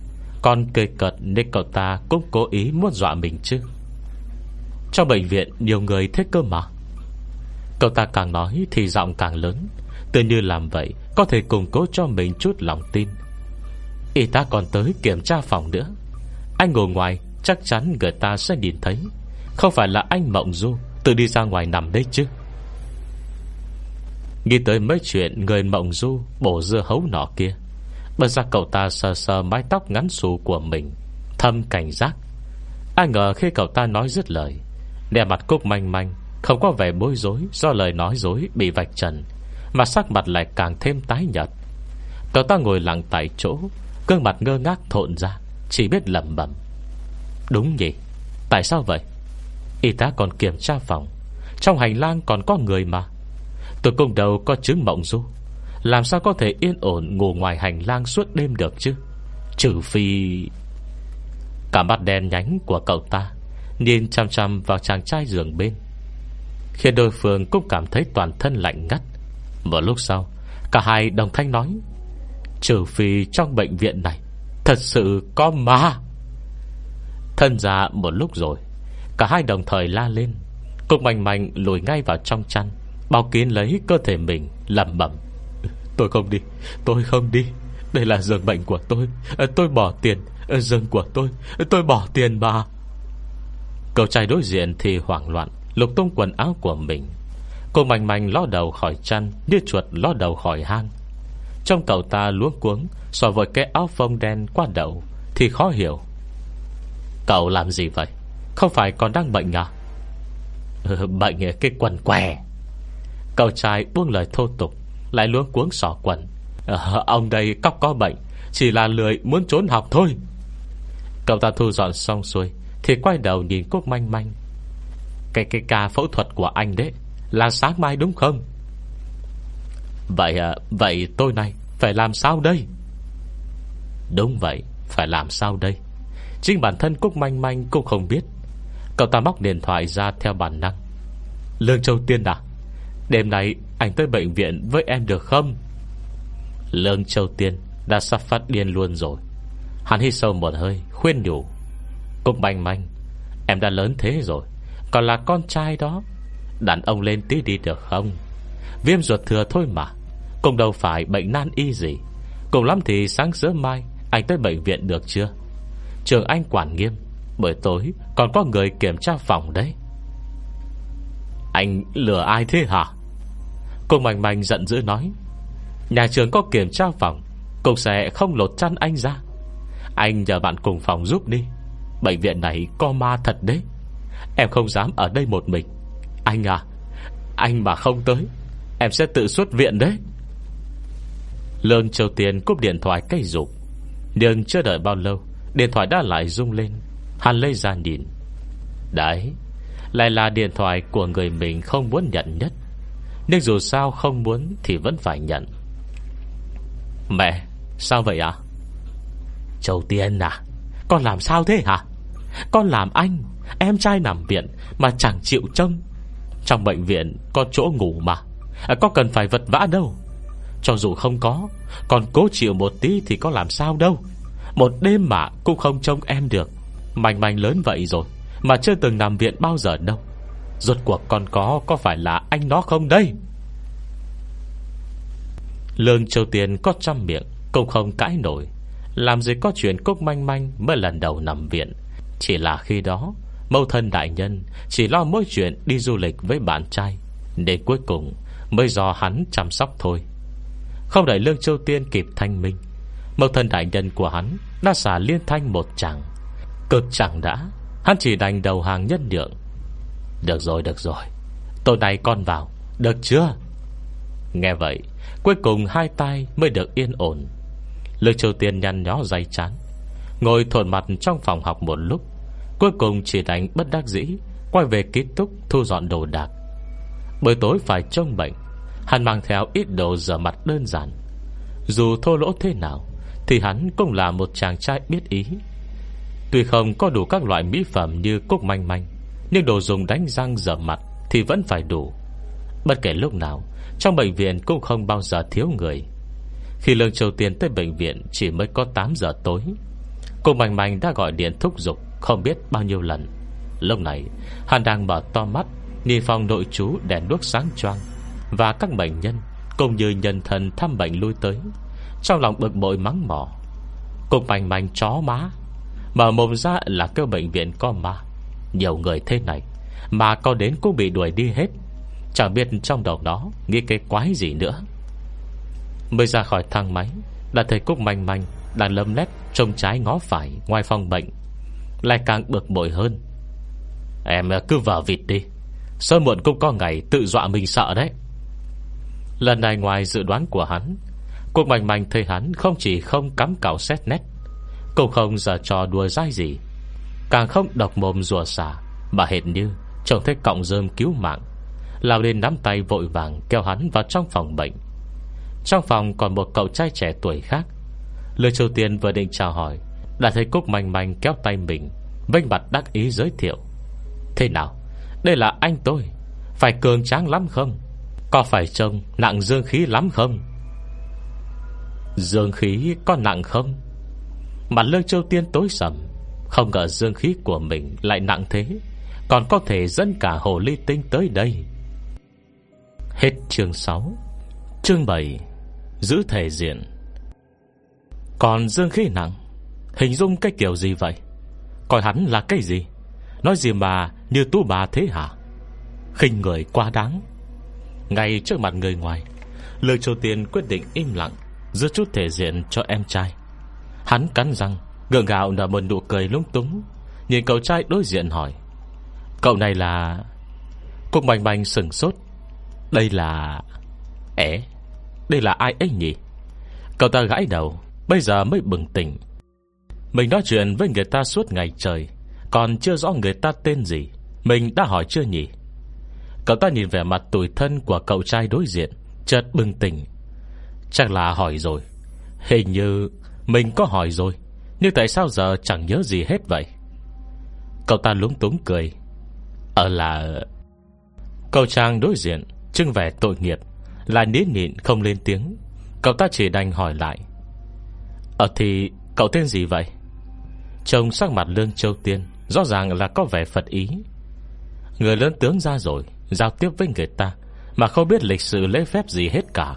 Còn cười cợt nên cậu ta cũng cố ý muốn dọa mình chứ. Trong bệnh viện, nhiều người thích cơ mà. Cậu ta càng nói thì giọng càng lớn. Tự như làm vậy, Có thể củng cố cho mình chút lòng tin. Y tá còn tới kiểm tra phòng nữa. Anh ngồi ngoài, Chắc chắn người ta sẽ nhìn thấy. Không phải là anh Mộng Du, Tự đi ra ngoài nằm đấy chứ. Nghĩ tới mấy chuyện Người Mộng Du bổ dưa hấu nọ kia, Bật ra cậu ta sờ sờ mái tóc ngắn xù của mình, Thâm cảnh giác. Ai ngờ khi cậu ta nói dứt lời Đè mặt cúc manh manh, Không có vẻ bối rối Do lời nói dối bị vạch trần, Mà sắc mặt lại càng thêm tái nhợt. Cậu ta ngồi lặng tại chỗ Cương mặt ngơ ngác thộn ra, Chỉ biết lẩm bẩm. Đúng nhỉ, Tại sao vậy? Y tá còn kiểm tra phòng, Trong hành lang còn có người mà. Tôi cùng đầu có chứng mộng du. Làm sao có thể yên ổn ngủ ngoài hành lang suốt đêm được chứ? Trừ phi Cả mắt đen nhánh của cậu ta Nhìn chăm chăm vào chàng trai giường bên, Khiến đối phương cũng cảm thấy toàn thân lạnh ngắt. Một lúc sau, Cả hai đồng thanh nói Trừ phi trong bệnh viện này. Thật sự có ma. Thân ra một lúc rồi, Cả hai đồng thời la lên. Cục mạnh mạnh lùi ngay vào trong chăn Bao kín lấy cơ thể mình lầm bẩm. Tôi không đi, Tôi không đi. Đây là giường bệnh của tôi. Ờ, tôi bỏ tiền. Ờ, giường của tôi. Tôi bỏ tiền mà. Cậu trai đối diện thì hoảng loạn, Lục tung quần áo của mình. Cô mạnh mạnh ló đầu khỏi chăn, Như chuột ló đầu khỏi hang. Trong cậu ta luống cuống So với cái áo phông đen qua đầu Thì khó hiểu. Cậu làm gì vậy? Không phải còn đang bệnh à? Ừ, Bệnh cái quần què. Cậu trai buông lời thô tục Lại luống cuống sỏ quần. Ờ, Ông đây cóc có bệnh Chỉ là lười muốn trốn học thôi. Cậu ta thu dọn xong xuôi Thì quay đầu nhìn Cúc manh manh. Cái cái ca phẫu thuật của anh đấy Là sáng mai đúng không? Vậy à, Vậy tôi này Phải làm sao đây? Đúng vậy, Phải làm sao đây? Chính bản thân Cúc manh manh cũng không biết. Cậu ta móc điện thoại ra theo bản năng. Lương Châu Tiên à Đêm nay anh tới bệnh viện với em được không? Lương Châu Tiên Đã sắp phát điên luôn rồi. Hắn hít sâu một hơi, khuyên nhủ. Cúc manh manh, Em đã lớn thế rồi, Còn là con trai đó. Đàn ông lên tí đi được không? Viêm ruột thừa thôi mà. Cũng đâu phải bệnh nan y gì. Cùng lắm thì sáng sớm mai, Anh tới bệnh viện được chưa? Trường anh quản nghiêm bởi tối còn có người kiểm tra phòng đấy. Anh lừa ai thế hả? Cô Mạnh Mạnh giận dữ nói, Nhà trường có kiểm tra phòng Cô sẽ không lột chăn anh ra. Anh nhờ bạn cùng phòng giúp đi. Bệnh viện này có ma thật đấy. Em không dám ở đây một mình. Anh à Anh mà không tới Em sẽ tự xuất viện đấy. Lương Châu Tiền cúp điện thoại cây rụng. Nhưng chưa đợi bao lâu, Điện thoại đã lại rung lên. Hắn lấy ra nhìn. Đấy, Lại là điện thoại của người mình không muốn nhận nhất. Nhưng dù sao không muốn Thì vẫn phải nhận. Mẹ, Sao vậy ạ? À? Châu Tiên à Con làm sao thế hả? Con làm anh, Em trai nằm viện Mà chẳng chịu trông. Trong bệnh viện có chỗ ngủ mà. À, có cần phải vật vã đâu. Cho dù không có, Còn cố chịu một tí thì có làm sao đâu. Một đêm mà cũng không trông em được. Mảnh mảnh lớn vậy rồi, Mà chưa từng nằm viện bao giờ đâu. Rốt cuộc còn có Có phải là anh nó không đây? Lương Châu Tiên có trăm miệng, Cũng không cãi nổi. Làm gì có chuyện Cúc manh manh Mới lần đầu nằm viện. Chỉ là khi đó Mâu thân đại nhân Chỉ lo mỗi chuyện đi du lịch với bạn trai. Để cuối cùng Mới do hắn chăm sóc thôi. Không đợi Lương Châu Tiên kịp thanh minh Mộc thân đại nhân của hắn Đã xả liên thanh một chẳng Cực chẳng đã, Hắn chỉ đành đầu hàng nhân nhượng. Được rồi được rồi Tối nay con vào, Được chưa? Nghe vậy, Cuối cùng hai tay mới được yên ổn. Lương Châu Tiên nhăn nhó dày chán, Ngồi thuận mặt trong phòng học một lúc, Cuối cùng chỉ đánh bất đắc dĩ Quay về ký túc thu dọn đồ đạc. Buổi tối phải trông bệnh Hắn mang theo ít đồ rửa mặt đơn giản. Dù thô lỗ thế nào, thì hắn cũng là một chàng trai biết ý. Tuy không có đủ các loại mỹ phẩm như cúc manh manh, Nhưng đồ dùng đánh răng rửa mặt Thì vẫn phải đủ. Bất kể lúc nào, Trong bệnh viện cũng không bao giờ thiếu người. Khi Lương Châu Tiên tới bệnh viện Chỉ mới có 8 giờ tối, Cô Mạnh Mạnh đã gọi điện thúc giục Không biết bao nhiêu lần. Lúc này, hắn đang mở to mắt, Nhìn phòng nội trú đèn đuốc sáng choang. Và các bệnh nhân cùng như nhân thần thăm bệnh lui tới. Trong lòng bực bội mắng mỏ Cùng mảnh mảnh chó má, Mở mồm ra là kêu bệnh viện có ma. Nhiều người thế này Mà có đến cũng bị đuổi đi hết. Chẳng biết trong đầu đó Nghĩ cái quái gì nữa. Mới ra khỏi thang máy, Đã thấy Cúc manh manh Đang lâm lét trông trái ngó phải Ngoài phòng bệnh. Lại càng bực bội hơn. Em cứ vào vịt đi, Sớm muộn cũng có ngày tự dọa mình sợ đấy. Lần này ngoài dự đoán của hắn. Cuộc mạnh mạnh thấy hắn Không chỉ không cắm cào xét nét, Cũng không giờ trò đùa dai gì. Càng không độc mồm rùa xả, Mà hệt như trông thấy cọng rơm cứu mạng. Lao lên nắm tay vội vàng Kéo hắn vào trong phòng bệnh. Trong phòng còn một cậu trai trẻ tuổi khác. Lê Châu Tiên vừa định chào hỏi, Đã thấy Cúc Mạnh Mạnh kéo tay mình, Vênh mặt đắc ý giới thiệu. Thế nào? Đây là anh tôi. Phải cường tráng lắm không? Có phải trông nặng dương khí lắm không? Dương khí có nặng không? Mặt lương châu tiên tối sầm, Không ngờ dương khí của mình lại nặng thế, Còn có thể dẫn cả hồ ly tinh tới đây. Hết chương 6 Chương 7 Giữ thể diện. Còn dương khí nặng, Hình dung cái kiểu gì vậy? Coi hắn là cái gì? Nói gì mà như tú bà thế hả? Khinh người quá đáng. Ngay trước mặt người ngoài. Lương Châu Tiên quyết định im lặng, Giữ chút thể diện cho em trai. Hắn cắn răng, Gượng gạo nở một nụ cười lung túng, Nhìn cậu trai đối diện hỏi, Cậu này là Cục bành bành sừng sốt, Đây là Ế, Đây là ai ấy nhỉ? Cậu ta gãi đầu, Bây giờ mới bừng tỉnh. Mình nói chuyện với người ta suốt ngày trời, Còn chưa rõ người ta tên gì, Mình đã hỏi chưa nhỉ? Cậu ta nhìn vẻ mặt tủi thân của cậu trai đối diện, Chợt bừng tỉnh. Chắc là hỏi rồi. Hình như mình có hỏi rồi, Nhưng tại sao giờ chẳng nhớ gì hết vậy? Cậu ta lúng túng cười. Ở là, Cậu trang đối diện Trưng vẻ tội nghiệp, Là nín nịn không lên tiếng. Cậu ta chỉ đành hỏi lại. Ở thì cậu tên gì vậy? Trông sắc mặt lương châu tiên Rõ ràng là có vẻ phật ý. Người lớn tướng ra rồi Giao tiếp với người ta, Mà không biết lịch sử lễ phép gì hết cả.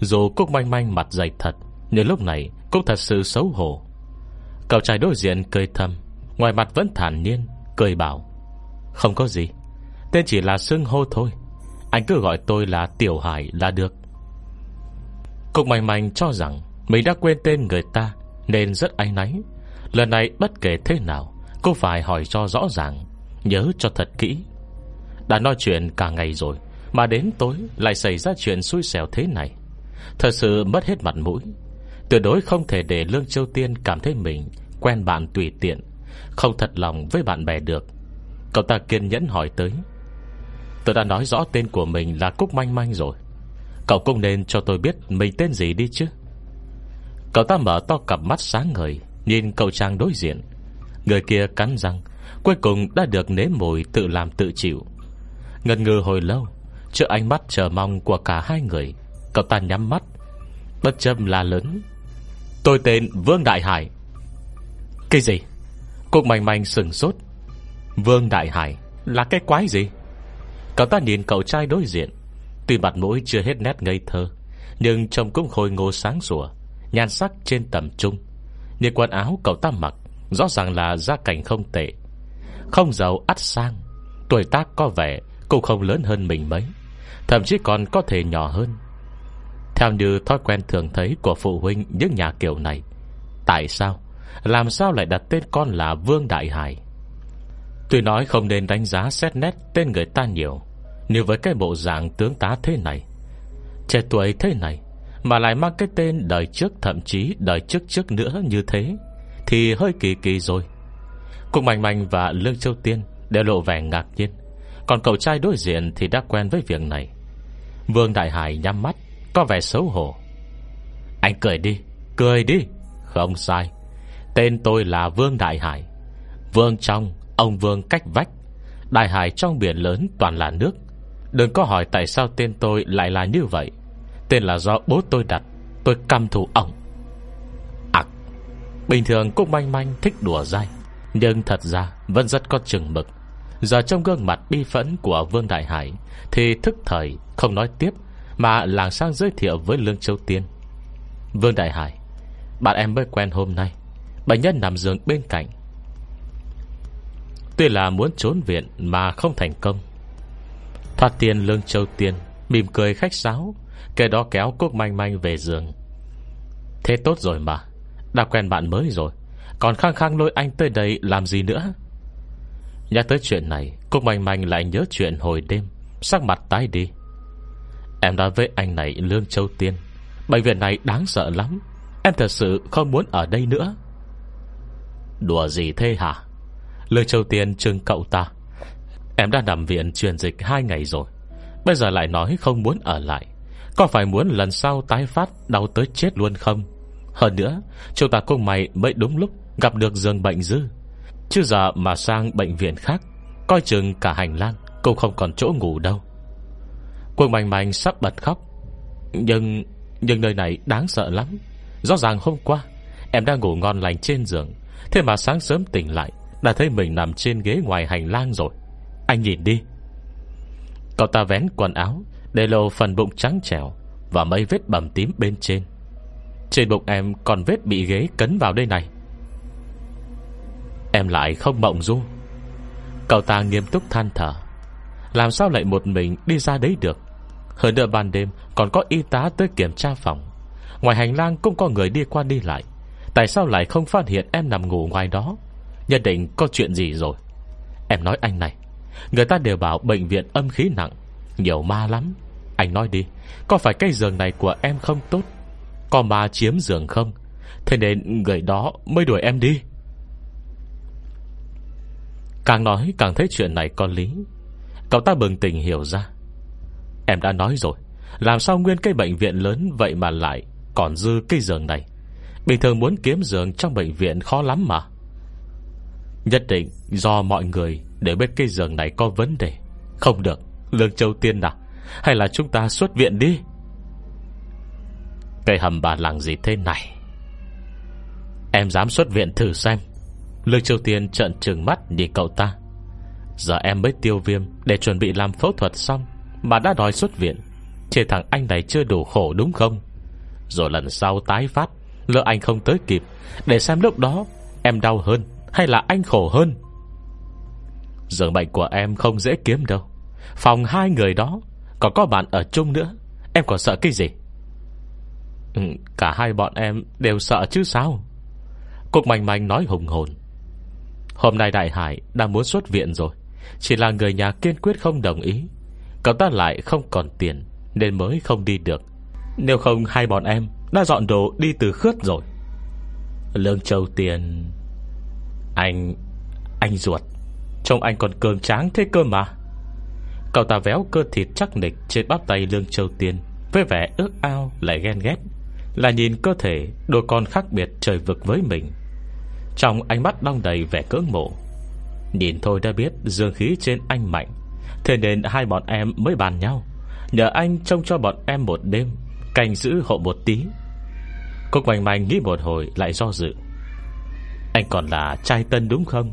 Dù Cúc manh manh mặt dày thật, Nhưng lúc này cũng thật sự xấu hổ. Cậu trai đối diện cười thầm, Ngoài mặt vẫn thản nhiên, Cười bảo, Không có gì, Tên chỉ là xưng hô thôi, Anh cứ gọi tôi là Tiểu Hải là được. Cúc manh manh cho rằng Mình đã quên tên người ta Nên rất áy náy. Lần này bất kể thế nào, Cô phải hỏi cho rõ ràng, Nhớ cho thật kỹ. Đã nói chuyện cả ngày rồi, Mà đến tối lại xảy ra chuyện xui xẻo thế này. Thật sự mất hết mặt mũi. Tuyệt đối không thể để Lương Châu Tiên Cảm thấy mình quen bạn tùy tiện, Không thật lòng với bạn bè được. Cậu ta kiên nhẫn hỏi tới. Tôi đã nói rõ tên của mình là Cúc Manh Manh rồi. Cậu cũng nên cho tôi biết Mình tên gì đi chứ. Cậu ta mở to cặp mắt sáng ngời, Nhìn cậu trang đối diện. Người kia cắn răng, Cuối cùng đã được nếm mùi tự làm tự chịu ngần ngừ hồi lâu, Trước ánh mắt chờ mong của cả hai người, Cậu ta nhắm mắt, Bất châm là lớn. Tôi tên Vương Đại Hải. Cái gì? Cục mảnh mảnh sừng sốt. Vương Đại Hải là cái quái gì? Cậu ta nhìn cậu trai đối diện, Tuy mặt mũi chưa hết nét ngây thơ, Nhưng trông cũng khôi ngô sáng sủa, Nhan sắc trên tầm trung. Như quần áo cậu ta mặc Rõ ràng là gia cảnh không tệ, Không giàu ắt sang, Tuổi tác có vẻ cũng không lớn hơn mình mấy, Thậm chí còn có thể nhỏ hơn. Theo như thói quen thường thấy Của phụ huynh những nhà kiểu này, Tại sao, Làm sao lại đặt tên con là Vương Đại Hải? Tôi nói không nên đánh giá xét nét Tên người ta nhiều nếu với cái bộ dạng tướng tá thế này, Trẻ tuổi thế này Mà lại mang cái tên đời trước, Thậm chí đời trước trước nữa như thế, thì hơi kỳ kỳ rồi. Cùng Mạnh Mạnh và Lương Châu Tiên Đều lộ vẻ ngạc nhiên. Còn cậu trai đối diện thì đã quen với việc này. Vương Đại Hải nhắm mắt Có vẻ xấu hổ. Anh cười đi, cười đi. Không sai. Tên tôi là Vương Đại Hải. Vương trong, ông Vương cách vách. Đại hải trong biển lớn toàn là nước. Đừng có hỏi tại sao tên tôi lại là như vậy. Tên là do bố tôi đặt Tôi căm thù ổng Ảc Bình thường cũng Manh Manh thích đùa dai Nhưng thật ra vẫn rất có chừng mực. Giờ trong gương mặt bi phẫn của Vương Đại Hải, Thì thức thời không nói tiếp, Mà làng sang giới thiệu với Lương Châu Tiên. Vương Đại Hải, Bạn em mới quen hôm nay. Bệnh nhân nằm giường bên cạnh. Tuy là muốn trốn viện Mà không thành công. Thoát tiền Lương Châu Tiên Mỉm cười khách sáo Kể đó kéo Cúc Manh Manh về giường. Thế tốt rồi mà, Đã quen bạn mới rồi, Còn khăng khăng lôi anh tới đây làm gì nữa? Nhắc tới chuyện này, Cô Mạnh Mạnh lại nhớ chuyện hồi đêm, Sắc mặt tái đi. Em nói với anh này, Lương Châu Tiên, Bệnh viện này đáng sợ lắm, Em thật sự không muốn ở đây nữa. Đùa gì thế hả? Lương Châu Tiên trưng cậu ta. Em đã nằm viện truyền dịch hai ngày rồi, Bây giờ lại nói không muốn ở lại. Có phải muốn lần sau tái phát Đau tới chết luôn không? Hơn nữa, Chúng ta cùng mày mới đúng lúc Gặp được giường bệnh dư. Chứ giờ mà sang bệnh viện khác, Coi chừng cả hành lang Cũng không còn chỗ ngủ đâu. Quân Mạnh Mạnh sắp bật khóc. Nhưng Nhưng nơi này đáng sợ lắm. Rõ ràng hôm qua, Em đang ngủ ngon lành trên giường. Thế mà sáng sớm tỉnh lại, Đã thấy mình nằm trên ghế ngoài hành lang rồi. Anh nhìn đi. Cậu ta vén quần áo, Để lộ phần bụng trắng trẻo Và mấy vết bầm tím bên trên. Trên bụng em còn vết bị ghế cấn vào đây này. Em lại không mộng du. Cậu ta nghiêm túc than thở. Làm sao lại một mình đi ra đấy được? Hơn nữa ban đêm Còn có y tá tới kiểm tra phòng. Ngoài hành lang cũng có người đi qua đi lại. Tại sao lại không phát hiện em nằm ngủ ngoài đó? Nhất định có chuyện gì rồi. Em nói anh này, Người ta đều bảo bệnh viện âm khí nặng, Nhiều ma lắm. Anh nói đi, Có phải cái giường này của em không tốt? Có ma chiếm giường không? Thế nên người đó mới đuổi em đi. Càng nói càng thấy chuyện này có lý. Cậu ta bừng tỉnh hiểu ra. Em đã nói rồi, Làm sao nguyên cái bệnh viện lớn Vậy mà lại còn dư cái giường này? Bình thường muốn kiếm giường trong bệnh viện khó lắm mà. Nhất định do mọi người Để biết cái giường này có vấn đề. Không được, Lương Châu Tiên nào Hay là chúng ta xuất viện đi? Cây hầm bà làng gì thế này? Em dám xuất viện thử xem. Lương Triều Tiên trợn trừng mắt nhìn cậu ta. Giờ em mới tiêu viêm Để chuẩn bị làm phẫu thuật xong Mà đã đòi xuất viện. Chỉ thằng anh này chưa đủ khổ đúng không? Rồi lần sau tái phát Lỡ anh không tới kịp Để xem lúc đó em đau hơn Hay là anh khổ hơn. Giường bệnh của em không dễ kiếm đâu. Phòng hai người đó Còn có bạn ở chung nữa. Em còn sợ cái gì? Ừ, Cả hai bọn em đều sợ chứ sao? Cục mảnh mảnh nói hùng hồn. Hôm nay Đại Hải đang muốn xuất viện rồi. Chỉ là người nhà kiên quyết không đồng ý. Cậu ta lại không còn tiền, Nên mới không đi được. Nếu không, hai bọn em Đã dọn đồ đi từ khướt rồi. Lương Châu Tiền, Anh Anh ruột. Trông anh còn cường tráng thế cơ mà. Cậu ta véo cơ thịt chắc nịch Trên bắp tay Lương Châu Tiên Với vẻ ước ao lại ghen ghét, Là nhìn cơ thể đôi con khác biệt trời vực với mình. Trong ánh mắt đong đầy vẻ cưỡng mộ, Nhìn thôi đã biết Dương khí trên anh mạnh. Thế nên hai bọn em mới bàn nhau, Nhờ anh trông cho bọn em một đêm, Canh giữ hộ một tí. Cô quanh Mạnh nghĩ một hồi lại do dự. Anh còn là trai tân đúng không?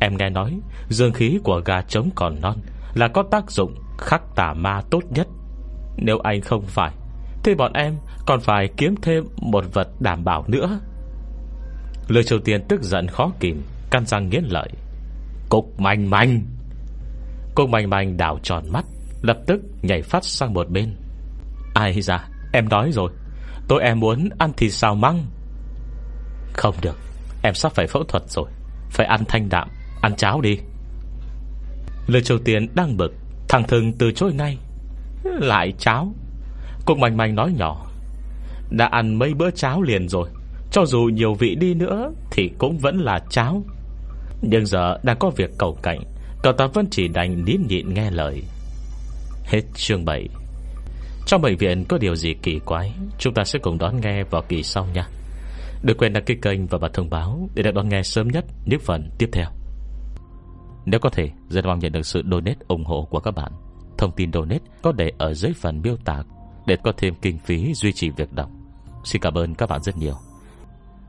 Em nghe nói, Dương khí của gà trống còn non, Là có tác dụng khắc tà ma tốt nhất. Nếu anh không phải, Thì bọn em còn phải kiếm thêm Một vật đảm bảo nữa. Lời Triều Tiên tức giận khó kìm, Căn răng nghiến lợi. Cục manh manh. Cục manh manh đảo tròn mắt, Lập tức nhảy phát sang một bên. Ai ra, em đói rồi. Tôi em muốn ăn thịt xào măng. Không được, Em sắp phải phẫu thuật rồi. Phải ăn thanh đạm, Ăn cháo đi. Lời Châu Tiên đang bực, Thằng Thừng từ chối ngay. Lại cháo. Cục manh manh nói nhỏ, Đã ăn mấy bữa cháo liền rồi. Cho dù nhiều vị đi nữa Thì cũng vẫn là cháo Nhưng giờ đang có việc cầu cạnh Cậu ta vẫn chỉ đành nín nhịn nghe lời. Hết chương 7 Trong bệnh viện có điều gì kỳ quái, Chúng ta sẽ cùng đón nghe vào kỳ sau nha. Đừng quên đăng ký kênh và bật thông báo Để được đón nghe sớm nhất những phần tiếp theo. Nếu có thể, Rất mong nhận được sự donate ủng hộ của các bạn. Thông tin donate có để ở dưới phần miêu tả Để có thêm kinh phí duy trì việc đọc. Xin cảm ơn các bạn rất nhiều.